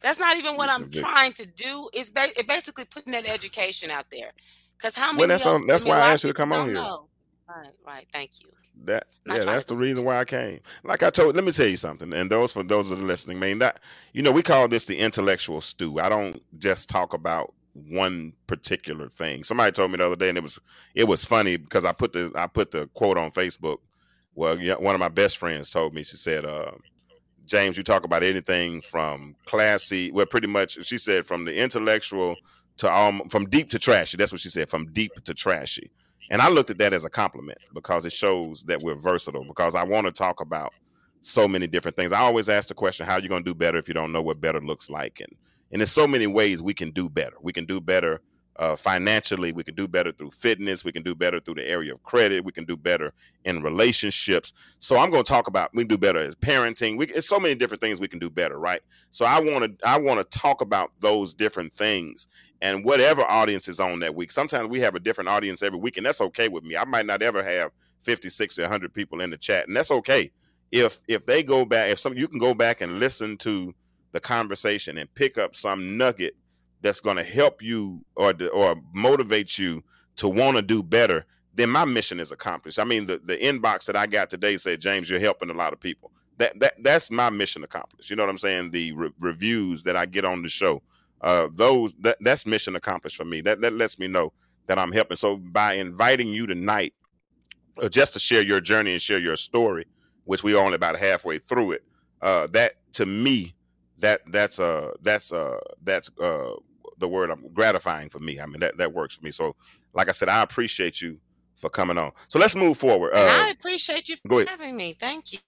that's not even what I'm trying to do. It's ba- it basically putting that education out there. Because how many? Well, that's all, that's why I asked you to come on here. Know. Right, right. Thank you. That Not yeah, that's the reason why I came. Like I told, let me tell you something. And those for those that are listening, man, that you know, we call this the intellectual stew. I don't just talk about one particular thing. Somebody told me the other day, and it was it was funny because I put the I put the quote on Facebook. Well, one of my best friends told me. She said, uh, "James, you talk about anything from classy. Well, pretty much, she said from the intellectual to um from deep to trashy. That's what she said. From deep to trashy. And I looked at that as a compliment because it shows that we're versatile. Because I want to talk about so many different things. I always ask the question, how are you going to do better if you don't know what better looks like? And and there's so many ways we can do better. We can do better uh, financially. We can do better through fitness. We can do better through the area of credit. We can do better in relationships. So I'm going to talk about we can do better as parenting. We it's so many different things we can do better, right? So I want to I want to talk about those different things and whatever audience is on that week. Sometimes we have a different audience every week, and that's okay with me. I might not ever have 50, 60, 100 people in the chat, and that's okay. If if they go back, if some you can go back and listen to the conversation and pick up some nugget that's going to help you or or motivate you to want to do better, then my mission is accomplished. I mean, the the inbox that I got today said, James, you're helping a lot of people. That that that's my mission accomplished. You know what I'm saying? The re- reviews that I get on the show uh, those that, that's mission accomplished for me. That that lets me know that I'm helping. So by inviting you tonight, uh, just to share your journey and share your story, which we are only about halfway through it, uh, that to me, that that's uh that's uh that's uh the word I'm gratifying for me. I mean that that works for me. So like I said, I appreciate you for coming on. So let's move forward. Uh, I appreciate you for having me. Thank you.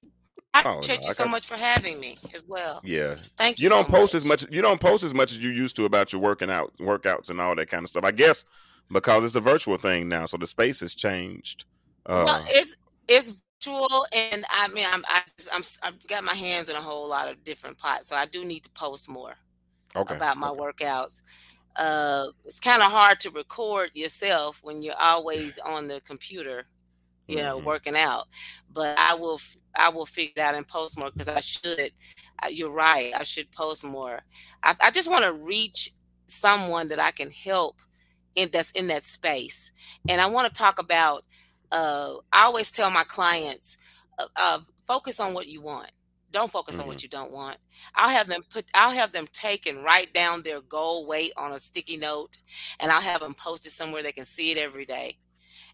I oh, appreciate no, you so much for having me as well. Yeah. Thank you. You don't so post much. as much you don't post as much as you used to about your working out workouts and all that kind of stuff. I guess because it's a virtual thing now, so the space has changed. Uh, well, it's it's virtual, and I mean, I'm I, I'm I've got my hands in a whole lot of different pots, so I do need to post more okay, about my okay. workouts. Uh, it's kind of hard to record yourself when you're always on the computer you know, mm-hmm. working out. But I will, I will figure it out and post more because I should. You're right. I should post more. I, I just want to reach someone that I can help in that's in that space. And I want to talk about. Uh, I always tell my clients, uh, uh, focus on what you want. Don't focus mm-hmm. on what you don't want. I'll have them put. I'll have them take and write down their goal weight on a sticky note, and I'll have them post it somewhere they can see it every day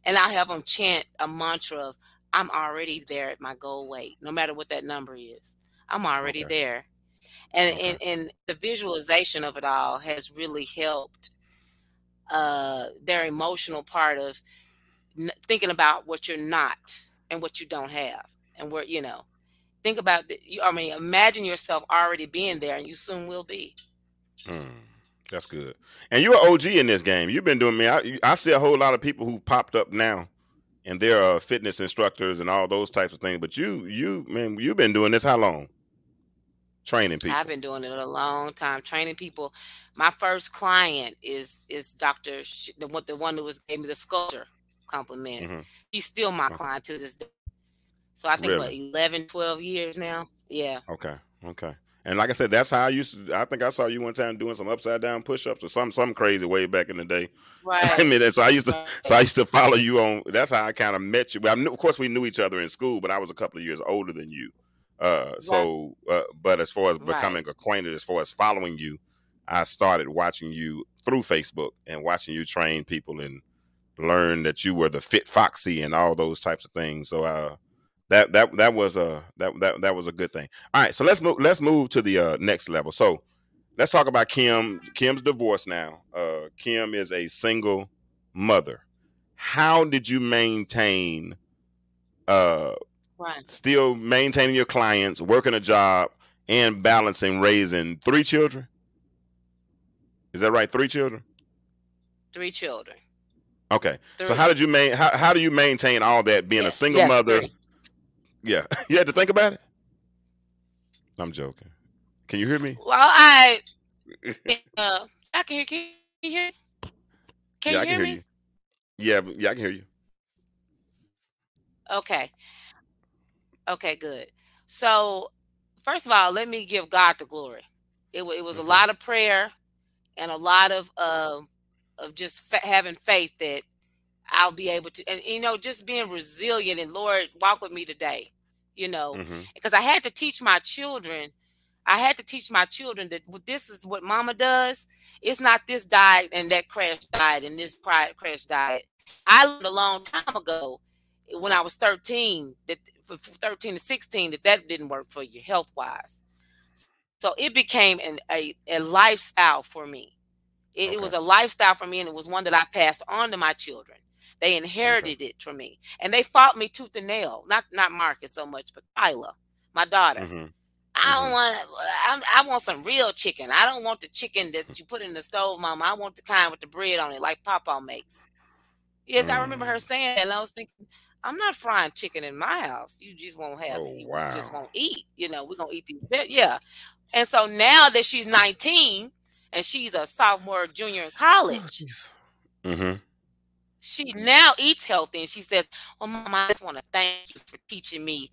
and i'll have them chant a mantra of I'm already there at my goal weight, no matter what that number is. I'm already okay. there. And, okay. and and the visualization of it all has really helped uh, their emotional part of n- thinking about what you're not and what you don't have and where you know think about the, you i mean imagine yourself already being there and you soon will be mm. That's good. And you're an OG in this game. You've been doing me. I, I see a whole lot of people who popped up now, and they're uh, fitness instructors and all those types of things. But you, you, man, you've been doing this how long? Training people. I've been doing it a long time. Training people. My first client is is Doctor the one the one who was gave me the sculpture compliment. Mm-hmm. He's still my client to this day. So I think really? what 11, 12 years now. Yeah. Okay. Okay. And like I said, that's how I used to. I think I saw you one time doing some upside down push ups or some some crazy way back in the day. Right. I mean, so I used to so I used to follow you on. That's how I kind of met you. But I knew, of course, we knew each other in school, but I was a couple of years older than you. Uh, so, uh, but as far as becoming right. acquainted, as far as following you, I started watching you through Facebook and watching you train people and learn that you were the fit foxy and all those types of things. So, uh, that that that was a that that that was a good thing. All right, so let's move let's move to the uh, next level. So let's talk about Kim. Kim's divorced now. Uh, Kim is a single mother. How did you maintain uh right. still maintaining your clients, working a job, and balancing raising three children? Is that right? Three children? Three children. Okay. Three. So how did you main how, how do you maintain all that being yeah. a single yeah, mother? Three yeah, you had to think about it. I'm joking. Can you hear me? Well, I uh, I can hear. Can you hear? Can yeah, you I can hear, me? you. Yeah, yeah, I can hear you. Okay. Okay, good. So, first of all, let me give God the glory. It, it was mm-hmm. a lot of prayer and a lot of uh, of just fa- having faith that I'll be able to, and you know, just being resilient and Lord, walk with me today, you know, mm-hmm. because I had to teach my children. I had to teach my children that this is what mama does. It's not this diet and that crash diet and this crash diet. I learned a long time ago when I was 13 that for 13 to 16 that that didn't work for you health wise. So it became an, a, a lifestyle for me. It, okay. it was a lifestyle for me and it was one that I passed on to my children. They inherited okay. it from me, and they fought me tooth and nail. Not not Marcus so much, but Kyla, my daughter. Mm-hmm. I don't mm-hmm. want. I, I want some real chicken. I don't want the chicken that you put in the stove, Mama. I want the kind with the bread on it, like Papa makes. Yes, mm. I remember her mm. saying that, and I was thinking, I'm not frying chicken in my house. You just won't have oh, it. You wow. just won't eat. You know, we're gonna eat these. Yeah. And so now that she's 19 and she's a sophomore, junior in college, oh, mm-hmm she now eats healthy and she says, Well, mom, I just want to thank you for teaching me,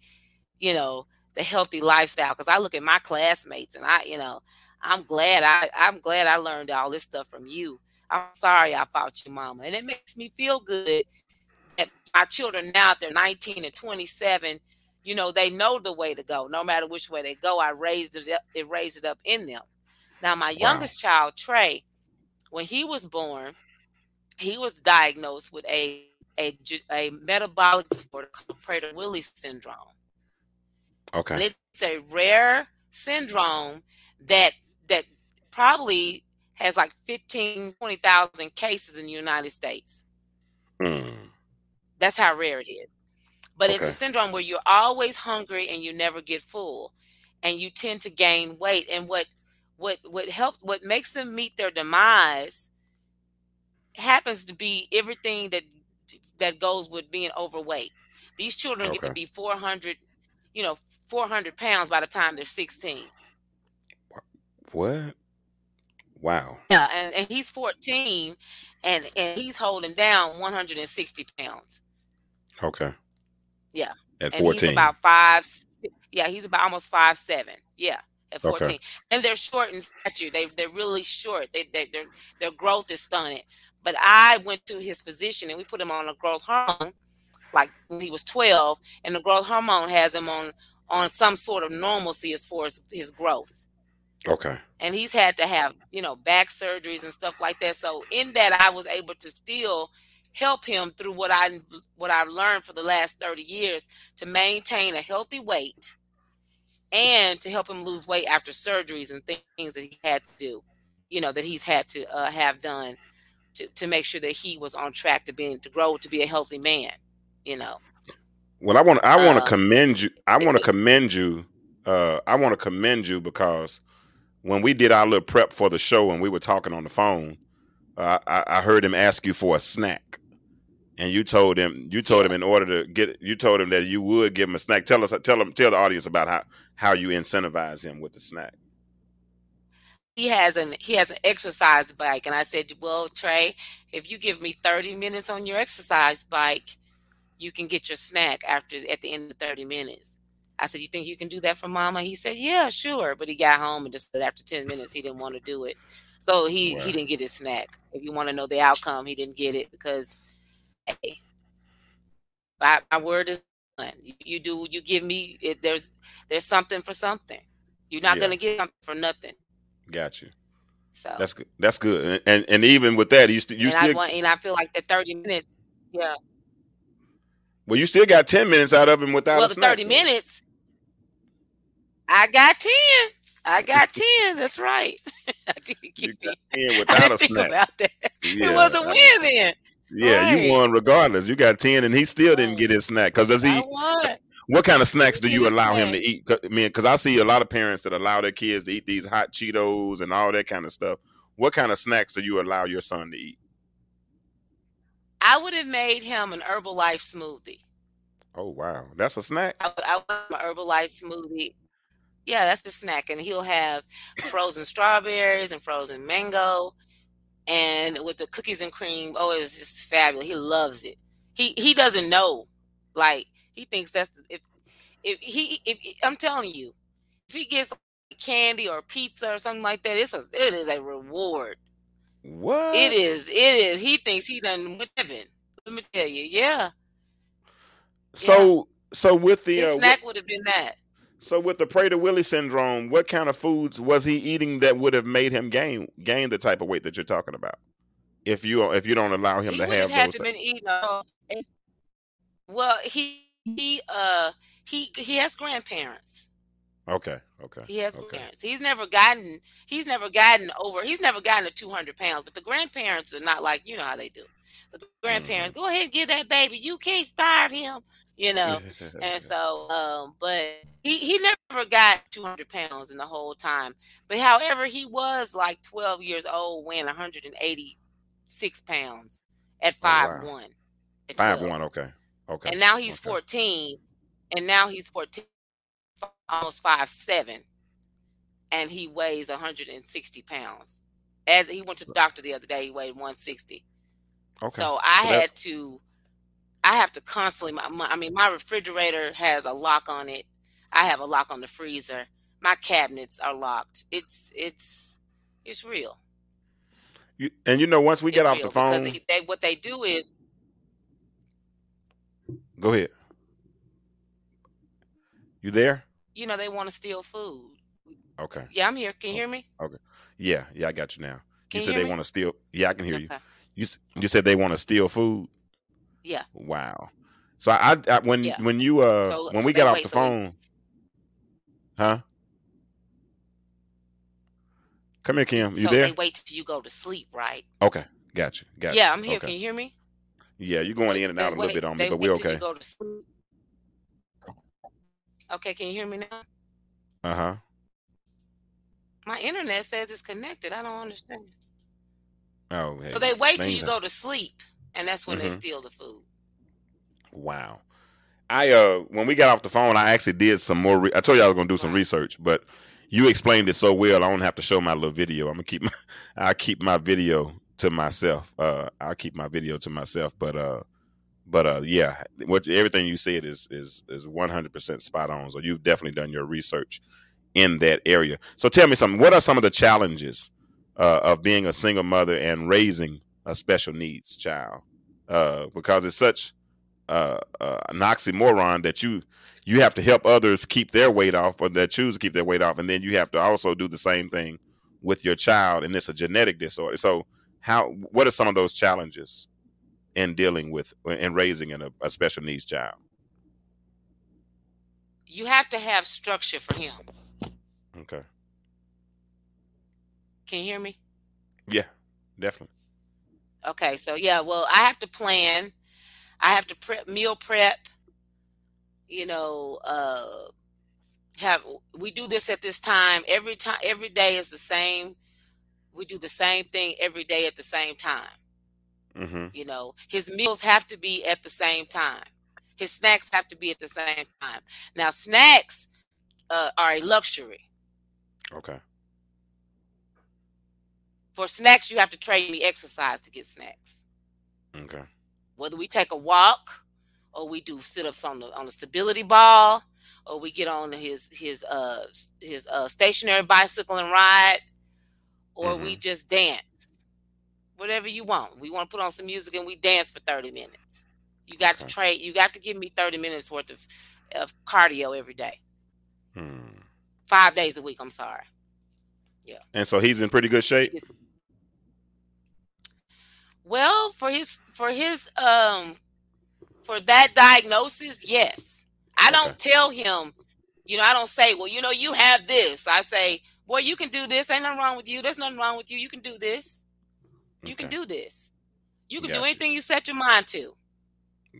you know, the healthy lifestyle. Cause I look at my classmates and I, you know, I'm glad I I'm glad I learned all this stuff from you. I'm sorry I fought you, mama. And it makes me feel good that my children now, they're 19 and 27, you know, they know the way to go. No matter which way they go, I raised it up, it raised it up in them. Now, my Wow. youngest child, Trey, when he was born, he was diagnosed with a a, a metabolic disorder called Prader-Willi syndrome. And Okay. it's a rare syndrome that that probably has like 15, 20,000 cases in the United States. Mm. That's how rare it is. But it's a syndrome where you're always hungry and you never get full and you tend to gain weight and what what what helps what makes them meet their demise happens to be everything that that goes with being overweight. These children get to be 400, you know, 400 pounds by the time they're 16. What? Wow. Yeah, and, and he's 14 and and he's holding down 160 pounds. Okay. Yeah. At and he's 14. about five. Yeah, he's about almost five seven. Yeah, at Okay. fourteen, and they're short in stature. They they're really short. They they their their growth is stunted. But I went to his physician and we put him on a growth hormone, like when he was twelve, and the growth hormone has him on on some sort of normalcy as far as his growth. okay. And he's had to have you know back surgeries and stuff like that. So in that, I was able to still help him through what I what I've learned for the last 30 years to maintain a healthy weight and to help him lose weight after surgeries and things that he had to do, you know, that he's had to uh, have done to, to make sure that he was on track to being to grow to be a healthy man, you know. Well, I want I want to Um, commend you. I want to commend you. Uh, I want to commend you because when we did our little prep for the show and we were talking on the phone, uh, I, I heard him ask you for a snack, and you told him you told him in order to get you told him that you would give him a snack. Tell us, tell him, tell the audience about how how you incentivize him with the snack. He has an he has an exercise bike. And i said well trey if you give me 30 minutes on your exercise bike you can get your snack after at the end of 30 minutes. I said you think you can do that for mama? He said yeah sure. But he got home and just said after 10 minutes he didn't want to do it. So he Wow. he didn't get his snack. If you want to know the outcome he didn't get it because hey my, my word is one. You, you do you give me it, there's there's something for something. You're not Yeah. gonna get something for nothing Got you. so That's good. That's good. And and, even with that, you, st- you and I still want, and I feel like the thirty minutes. Yeah. well, you still got ten minutes out of him without well, the thirty minutes. I got ten. I got ten. That's right. I didn't get ten. 10 without a snack. about that. Yeah, it was a win then. Yeah, you won regardless. You got ten, and he still didn't oh. get his snack. Because does he? I won. What kind of snacks do you allow him to eat? 'Cause- I mean, because I see a lot of parents that allow their kids to eat these hot Cheetos and all that kind of stuff. What kind of snacks do you allow your son to eat? I would have made him an Herbalife smoothie. Oh wow, that's a snack. I, I want an Herbalife smoothie. Yeah, that's the snack, and he'll have frozen strawberries and frozen mango, and with the cookies and cream. Oh, it's just fabulous. He loves it. He he doesn't know, like he thinks that's if if he if I'm telling you, if he gets candy or pizza or something like that, it's a it is a reward. What? It is it is. He thinks he done with heaven. Let me tell you, yeah. So so with the His uh, snack would have been that. so with the Prader Willi syndrome, what kind of foods was he eating that would have made him gain gain the type of weight that you're talking about? If you if you don't allow him he to have have those. to been eating. Uh, well, he he uh he he has grandparents. okay, okay. He has okay. parents. He's never gotten he's never gotten over he's never gotten to two hundred pounds. But the grandparents are not like you know how they do. The grandparents Mm-hmm. go ahead and give that baby. You can't starve him. You know. And so, um, but he, he never got 200 pounds in the whole time. But however, he was like 12 years old, when 186 pounds at Oh, wow. five one. at Five 12. one. Okay. Okay. And now he's okay. 14, and now he's 14, almost five seven, and he weighs 160 pounds. As he went to the doctor the other day, he weighed 160. Okay. So I So had to, I have to constantly. My, my, I mean, my refrigerator has a lock on it. I have a lock on the freezer. My cabinets are locked. It's it's it's real. You, and you know, once we It's get off the phone, they, they, what they do is go ahead. You there? you know they want to steal food. Okay. Yeah, I'm here. Can you hear me? Okay. Yeah, yeah, I got you now. Can you you said they want to steal. Yeah, I can hear you. Okay. You s- you said they want to steal food. Yeah. Wow. So I, I, when Yeah. when you uh So- when so we got off the so we- phone, huh? Come here, Kim. You so there? they wait till you go to sleep, right? Okay, got you. Got Yeah, you. I'm here. Okay. Can you hear me? Yeah, you're going in and they out a little wait- bit on me, but we're okay. You go to sleep. Okay, can you hear me now? Uh huh. My internet says it's connected. I don't understand. Oh, So they wait till you go to sleep, and that's when they Mhm. steal the food. Wow. I uh when we got off the phone, I actually did some more. Re- I told you I was gonna do some research, but you explained it so well. I don't have to show my little video. I'm gonna keep my I keep my video to myself. Uh, I'll keep my video to myself. But uh, but uh, yeah, what everything you said is is is 100 percent spot on. So you've definitely done your research in that area. So tell me something. What are some of the challenges uh, of being a single mother and raising a special needs child? Uh, because it's such uh, uh, an oxymoron that you you have to help others keep their weight off or that choose to keep their weight off and then you have to also do the same thing with your child and it's a genetic disorder so how what are some of those challenges in dealing with in raising a, a special needs child You have to have structure for him. okay Can you hear me? yeah definitely Okay, so yeah, well, I have to plan. I have to prep meal prep. You know, uh have we do this at this time every time every day is the same. We do the same thing every day at the same time. mm-hmm. You know, his meals have to be at the same time. His snacks have to be at the same time. Now, snacks uh, are a luxury. okay For snacks, you have to train me exercise to get snacks. okay whether we take a walk or we do sit-ups on the on the stability ball or we get on his his uh his uh stationary bicycle and ride or we just dance whatever you want we want to put on some music and we dance for 30 minutes you got to Okay. trade you got to give me 30 minutes worth of of cardio every day hmm. five days a week i'm sorry Yeah. and so he's in pretty good shape Well, for his for his um for that diagnosis, yes. I don't tell him, you know, I don't say, well, you know, you have this. I say, boy, you can do this. Ain't nothing wrong with you. There's nothing wrong with you. You can do this. You can do this. You can Got do you. anything you set your mind to.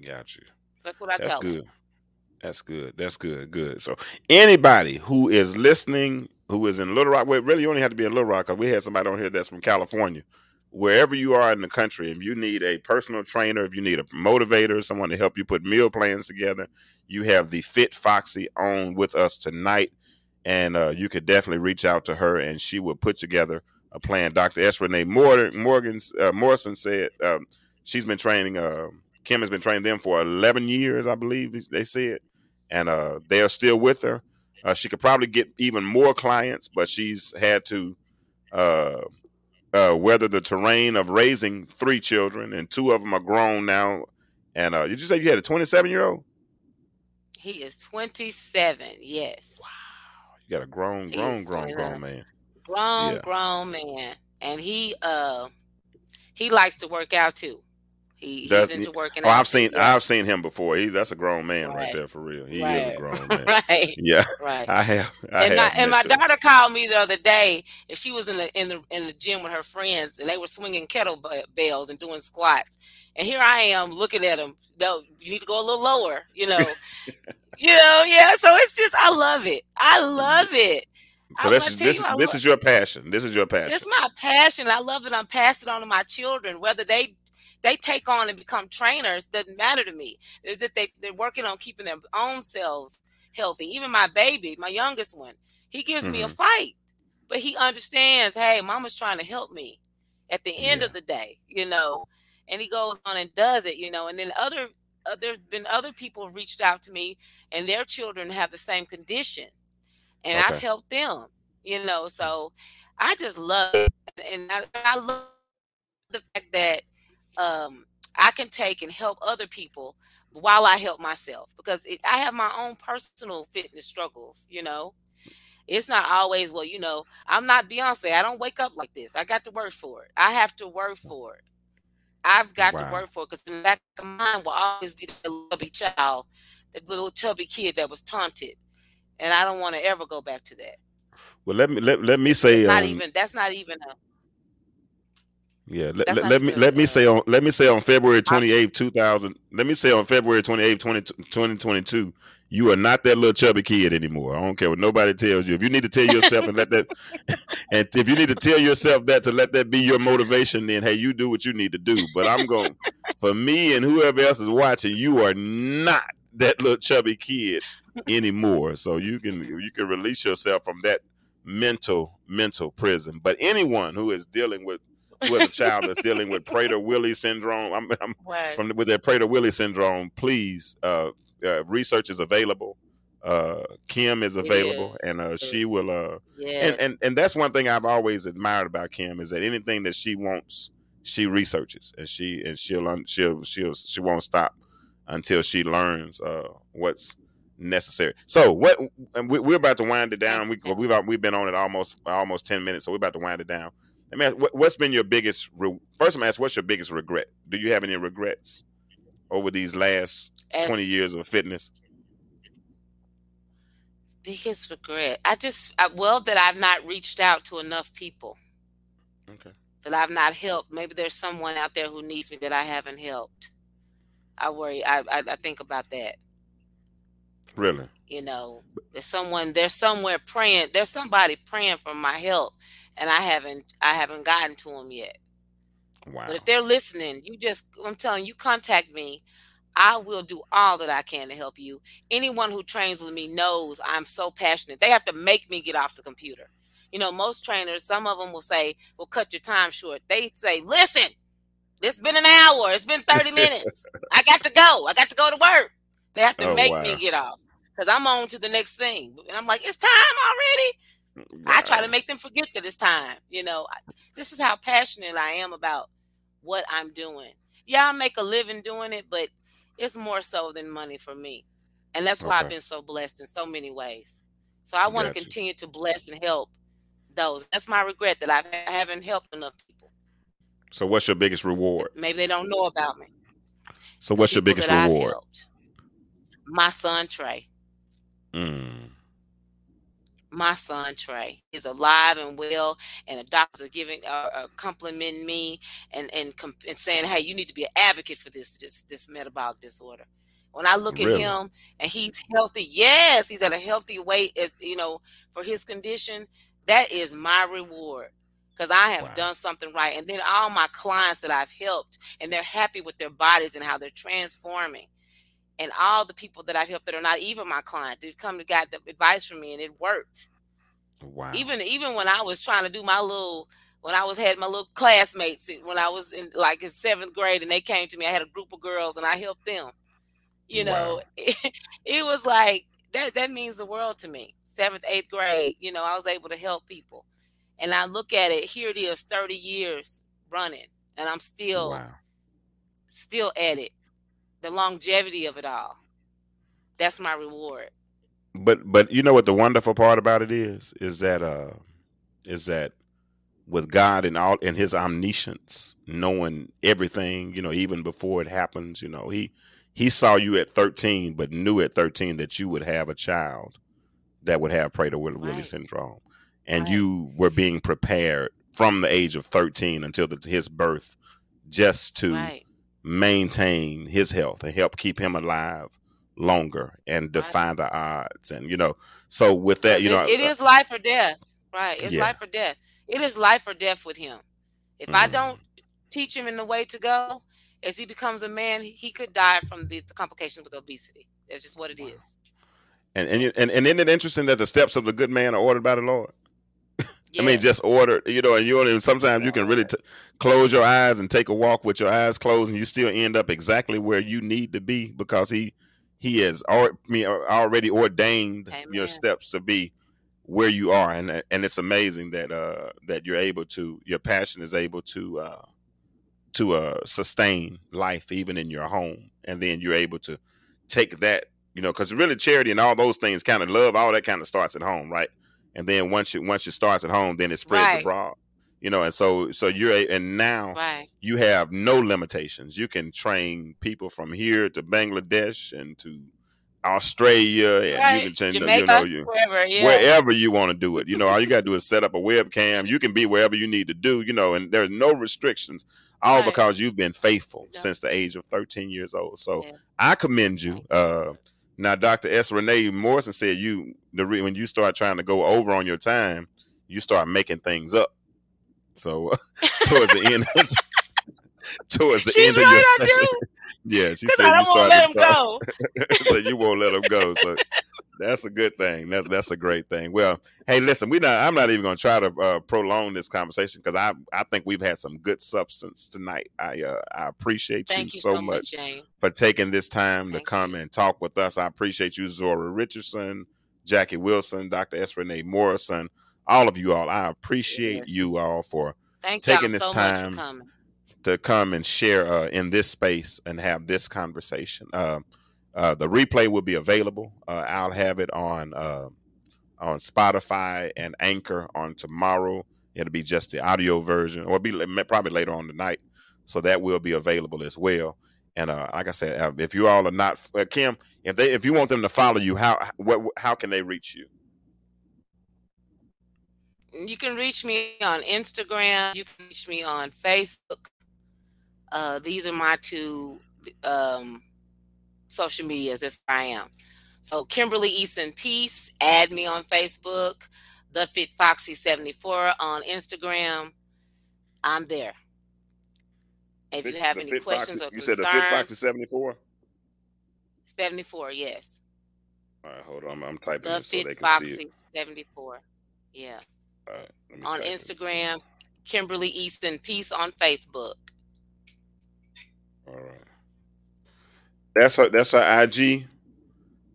got you That's what I That's tell good. him. That's good. That's good. Good. So anybody who is listening, who is in Little Rock, well, really you only have to be in Little Rock because we had somebody on here that's from California. Wherever you are in the country, if you need a personal trainer, if you need a motivator, someone to help you put meal plans together, you have the Fit Foxy on with us tonight, and uh, you could definitely reach out to her, and she will put together a plan. Dr. S. Renee Morgan, Morgan's, uh, Morrison said um, she's been training. Uh, Kim has been training them for 11 years, I believe they said, and uh, they are still with her. Uh, she could probably get even more clients, but she's had to uh, uh, weather the terrain of raising three children, and two of them are grown now. And uh, did you say you had a 27 year old? He is 27. Yes. You got a grown, grown, is grown, grown man. Grown, Yeah. grown man. And he uh he likes to work out too. He, he's into working Oh, out. I've seen, yeah. I've seen him before. He, that's a grown man right, Right. there for real. He is a grown man. right. Yeah, Right. I have. I and, have I, and my daughter called me the other day, and she was in the in the in the gym with her friends, and they were swinging kettlebells and doing squats. And here I am looking at them. No, you need to go a little lower, you know. you know, yeah. So it's just, I love it. I mm-hmm. love it. So this is this this is your passion. This is your passion. It's my passion. I love that I'm passing on to my children. Whether they they take on and become trainers doesn't matter to me. Is that they they're working on keeping their own selves healthy. Even my baby, my youngest one, he gives me a Mhm. fight, but he understands. Hey, mama's trying to help me. At the end Yeah. of the day, you know, and he goes on and does it, you know. And then other uh, there's been other people reached out to me, and their children have the same condition, and I've helped them, you know. So I just love it, and I, I love the fact that um, I can take and help other people while I help myself because it, I have my own personal fitness struggles, you know, It's not always, well, you know, I'm not Beyonce. I don't wake up like this. I got to work for it. I have to work for it. I've got wow. to work for it because in the back of mind will always be the chubby child, that little chubby kid that was taunted. And I don't want to ever go back to that. Well, let me let, let me say that's not um, even that's not even a yeah, let, let, let me let me say on let me say on February 28th, 2000, let me say on February 28th, 20, 2022, you are not that little chubby kid anymore. I don't care what nobody tells you. If you need to tell yourself and let that and if you need to tell yourself that to let that be your motivation, then hey, you do what you need to do. But I'm going for me and whoever else is watching, you are not that little chubby kid anymore. So you can you can release yourself from that mental mental prison. But anyone who is dealing with who has a child that's dealing with Prader-Willi syndrome, I'm, I'm right. from with their Prader-Willi syndrome, please, uh, uh, research is available. Uh, Kim is available, yeah. and uh, she will. Uh, yeah. and, and and that's one thing I've always admired about Kim is that anything that she wants, she researches, and she and she'll she'll she'll she won't stop until she learns uh, what's necessary. So what we're about to wind it down. We, we've we've been on it almost almost ten minutes, so we're about to wind it down. Let me ask, what's been your biggest? Re- First, I'm ask, what's your biggest regret? Do you have any regrets over these last As, twenty years of fitness? Biggest regret? I just I, well that I've not reached out to enough people. Okay. That I've not helped. Maybe there's someone out there who needs me that I haven't helped. I worry. I I, I think about that. Really? You know, there's someone. There's somewhere praying. There's somebody praying for my help and I haven't I haven't gotten to them yet. Wow. But if they're listening, you just I'm telling you, contact me. I will do all that I can to help you. Anyone who trains with me knows I'm so passionate. They have to make me get off the computer. You know, most trainers, some of them will say, "We'll cut your time short." They say, "Listen, it's been an hour. It's been 30 minutes. I got to go. I got to go to work." They have to oh, make wow. me get off because I'm on to the next thing. And I'm like, "It's time already." I try to make them forget that it's time. You know, this is how passionate I am about what I'm doing. Yeah, I make a living doing it, but it's more so than money for me. And that's why okay. I've been so blessed in so many ways. So I want to continue to bless and help those. That's my regret that I've, I haven't helped enough people. So what's your biggest reward? Maybe they don't know about me. So what's your biggest reward? My son Trey. Mm my son Trey is alive and well, and the doctors are giving uh, uh, complimenting me and and and saying, "Hey, you need to be an advocate for this this this metabolic disorder." When I look really? at him and he's healthy, yes, he's at a healthy weight, as you know, for his condition. That is my reward because I have wow. done something right. And then all my clients that I've helped, and they're happy with their bodies and how they're transforming and all the people that I've helped that are not even my clients, they've come to got the advice from me and it worked. Wow. Even even when I was trying to do my little when I was had my little classmates when I was in like in seventh grade and they came to me, I had a group of girls and I helped them. You wow. know, it, it was like that that means the world to me. Seventh, eighth grade, you know, I was able to help people. And I look at it, here it is, 30 years running, and I'm still wow. still at it the longevity of it all. That's my reward. But but you know what the wonderful part about it is is that uh is that with God and all in his omniscience, knowing everything, you know, even before it happens, you know, he he saw you at 13, but knew at 13 that you would have a child that would have Prader-Willi right. syndrome, and right. you were being prepared from the age of 13 until the, his birth, just to right maintain his health and help keep him alive longer and defy right. the odds. And you know, so with that, you it, know, it is life or death, right? It's yeah. life or death. It is life or death with him. If mm. I don't teach him in the way to go, as he becomes a man, he could die from the, the complications with obesity. That's just what it wow. is. And and, and and isn't it interesting that the steps of the good man are ordered by the Lord? I mean, just order, you know, and you know, sometimes you can really t- close your eyes and take a walk with your eyes closed, and you still end up exactly where you need to be because he he has already, already ordained Amen. your steps to be where you are, and and it's amazing that uh that you're able to your passion is able to uh to uh sustain life even in your home, and then you're able to take that, you know, because really charity and all those things, kind of love, all that kind of starts at home, right? And then once it once it starts at home, then it spreads Right. abroad. You know, and so so you're a, and now Right. you have no limitations. You can train people from here to Bangladesh and to Australia, and Right. you can change. Jamaica, You know, you wherever. Yeah. wherever you want to do it. You know, all you got to do is set up a webcam. You can be wherever you need to do. You know, and there's no restrictions. All Right. because you've been faithful Yeah. since the age of 13 years old. So Yeah. I commend you. Uh, now, Dr. S. Renee Morrison said you the re- when you start trying to go over on your time, you start making things up. So towards the end, towards the She's end of your session, yeah, she said I you don't let him go. so you won't let them go. So that's a good thing. That's that's a great thing. Well, hey, listen, we not. I'm not even going to try to uh, prolong this conversation because I I think we've had some good substance tonight. I uh, I appreciate you you so so much Jane. for taking this time to come you. and talk with us. I appreciate you, Zora Richardson, Jackie Wilson, Dr. S. Renee Morrison, all of you all. I appreciate you all for Thank taking this so time. much for coming. to come and share uh, in this space and have this conversation. Uh, uh, the replay will be available. Uh, I'll have it on uh, on Spotify and Anchor on tomorrow. It'll be just the audio version, or be probably later on tonight. So that will be available as well. And uh, like I said, uh, if you all are not uh, Kim, if they if you want them to follow you, how what how can they reach you? You can reach me on Instagram. You can reach me on Facebook. These are my two um, social medias. That's where I am. So Kimberly Eason Peace. Add me on Facebook. The Fit Foxy seventy four on Instagram. I'm there. If you have the any Fit questions Foxy- or you said the Fit Foxy concerns, seventy four. seventy four. Yes, All right, hold on, I'm, I'm typing the this so they Fit can see it. Foxy seventy four. Yeah, All right, on it. Instagram. Kimberly Eason Peace on Facebook. All right. That's her. That's her IG,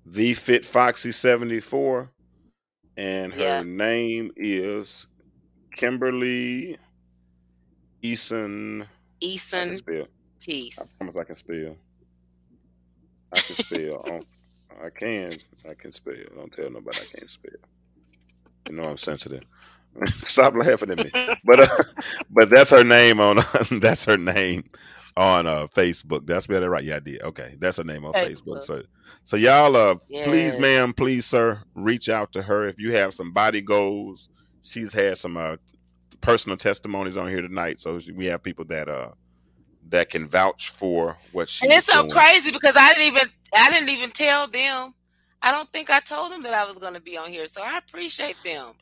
the Fit Foxy seventy four, and her Yeah. name is Kimberly Eason. Eason spell. Peace. I promise I can spell. I can spell. I can. I can spell. Don't tell nobody I can't spell. You know I'm sensitive. Stop laughing at me. But uh, but that's her name on. that's her name on uh Facebook. That's it right. Yeah, I did. Okay, that's her name on Facebook. Facebook. So so y'all uh please, ma'am, please, sir, reach out to her if you have some body goals. She's had some uh personal testimonies on here tonight, so we have people that uh that can vouch for what she's And it's so doing. crazy because I didn't even I didn't even tell them. I don't think I told them that I was going to be on here, so I appreciate them.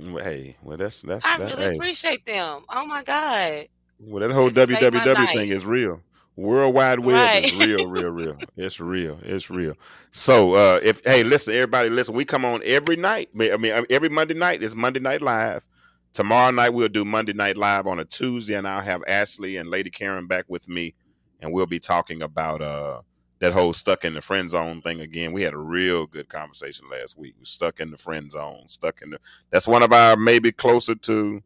Well, hey, well that's that's I that, really hey, appreciate them. Oh my god! well that whole www thing is real. World Wide Web is real, real, real. It's real. It's real. So, uh, if hey, listen, everybody, listen. We come on every night. I mean, every Monday night is Monday Night Live. Tomorrow night we'll do Monday Night Live on a Tuesday, and I'll have Ashley and Lady Karen back with me, and we'll be talking about uh that whole stuck in the friend zone thing again. We had a real good conversation last week. We stuck in the friend zone. Stuck in the. That's one of our maybe closer to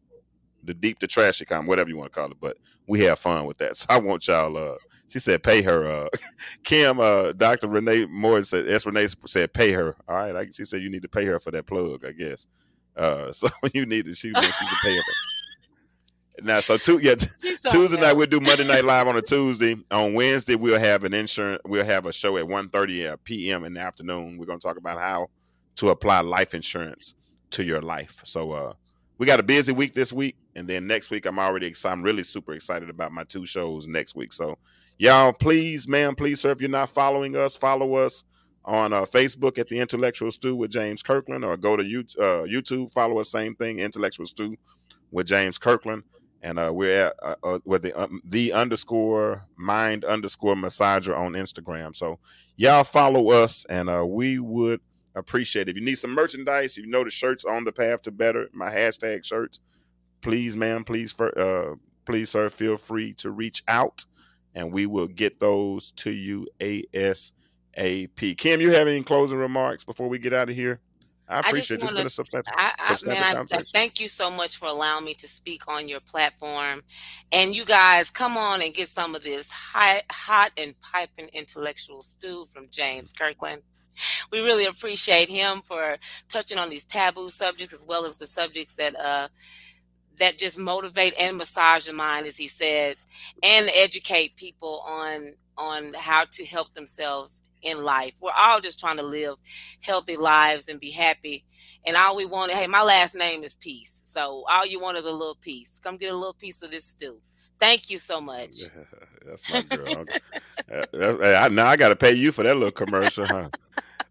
the deep to trashy kind, whatever you want to call it. But we have fun with that. So I want y'all. Uh, she said, "Pay her." Uh, Kim, uh, Doctor Renee Moore said, "S. Renee said, pay her." All right, I, she said you need to pay her for that plug. I guess. Uh, so you need to. She you to pay her. Now, so two, yeah, Tuesday night we'll do Monday Night Live on a Tuesday. On Wednesday we'll have an insurance. We'll have a show at 1.30 uh, p.m. in the afternoon. We're going to talk about how to apply life insurance to your life. So uh, we got a busy week this week, and then next week I'm already excited. I'm really super excited about my two shows next week. So y'all, please, man, please, sir, if you're not following us, follow us on uh, Facebook at the Intellectual Stew with James Kirklin, or go to YouTube, uh, YouTube follow us. Same thing, Intellectual Stew with James Kirklin and uh, we're at uh, uh, with the um, the underscore mind underscore massager on Instagram. So y'all follow us, and uh, we would appreciate it. If you need some merchandise, if you know the shirts on the path to better, my hashtag shirts. Please, ma'am, please, for uh, please, sir, feel free to reach out, and we will get those to you asap. Kim, you have any closing remarks before we get out of here? I appreciate this. Been a substantial. I, I, substantive man, I, I thank you so much for allowing me to speak on your platform. And you guys, come on and get some of this hot, hot and piping intellectual stew from James Kirklin. we really appreciate him for touching on these taboo subjects as well as the subjects that uh, that just motivate and massage the mind, as he says, and educate people on on how to help themselves in life. We're all just trying to live healthy lives and be happy. And all we want, hey, my last name is Peace. So all you want is a little piece. Come get a little piece of this stew. Thank you so much. That's my girl. Uh, now I got to pay you for that little commercial, huh?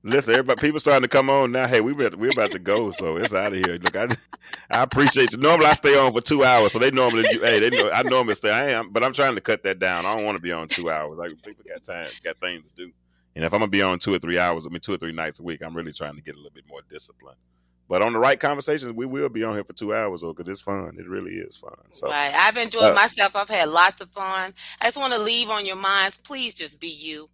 Listen, everybody, people starting to come on now. Hey, we we're, we're about to go, so it's out of here. Look, I, I appreciate you. Normally, I stay on for two hours, so they normally, hey, they know I normally stay. I am, but I'm trying to cut that down. I don't want to be on two hours. Like people got time, got things to do, and if I'm gonna be on two or three hours, I mean, two or three nights a week, I'm really trying to get a little bit more discipline. But on the right conversations, we will be on here for two hours, though, because it's fun. It really is fun. So, right, I've enjoyed uh, myself. I've had lots of fun. I just want to leave on your minds. Please just be you.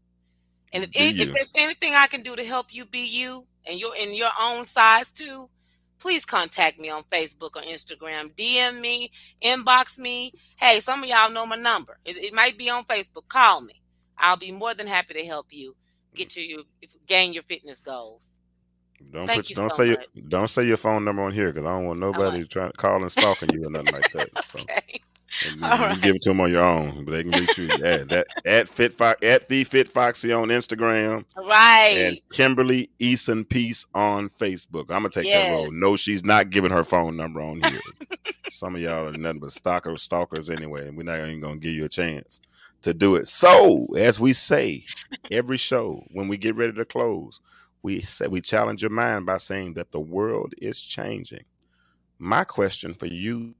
And if, any, if there's anything I can do to help you be you and you're in your own size too, please contact me on Facebook or Instagram. DM me, inbox me. Hey, some of y'all know my number. It, it might be on Facebook. Call me. I'll be more than happy to help you get to your gain your fitness goals. Don't Thank put, don't so say much. your don't say your phone number on here because I don't want nobody right. trying calling stalking you or nothing like that. So. okay. You, right. give it to them on your own, but they can reach you at that at Fit Fox at the Fit Foxy on Instagram, right? And Kimberly Eason Peace on Facebook. I'm gonna take yes. that role. No, she's not giving her phone number on here. Some of y'all are nothing but stalkers, stalkers anyway, and we're not even gonna give you a chance to do it. So, as we say every show when we get ready to close, we say we challenge your mind by saying that the world is changing. My question for you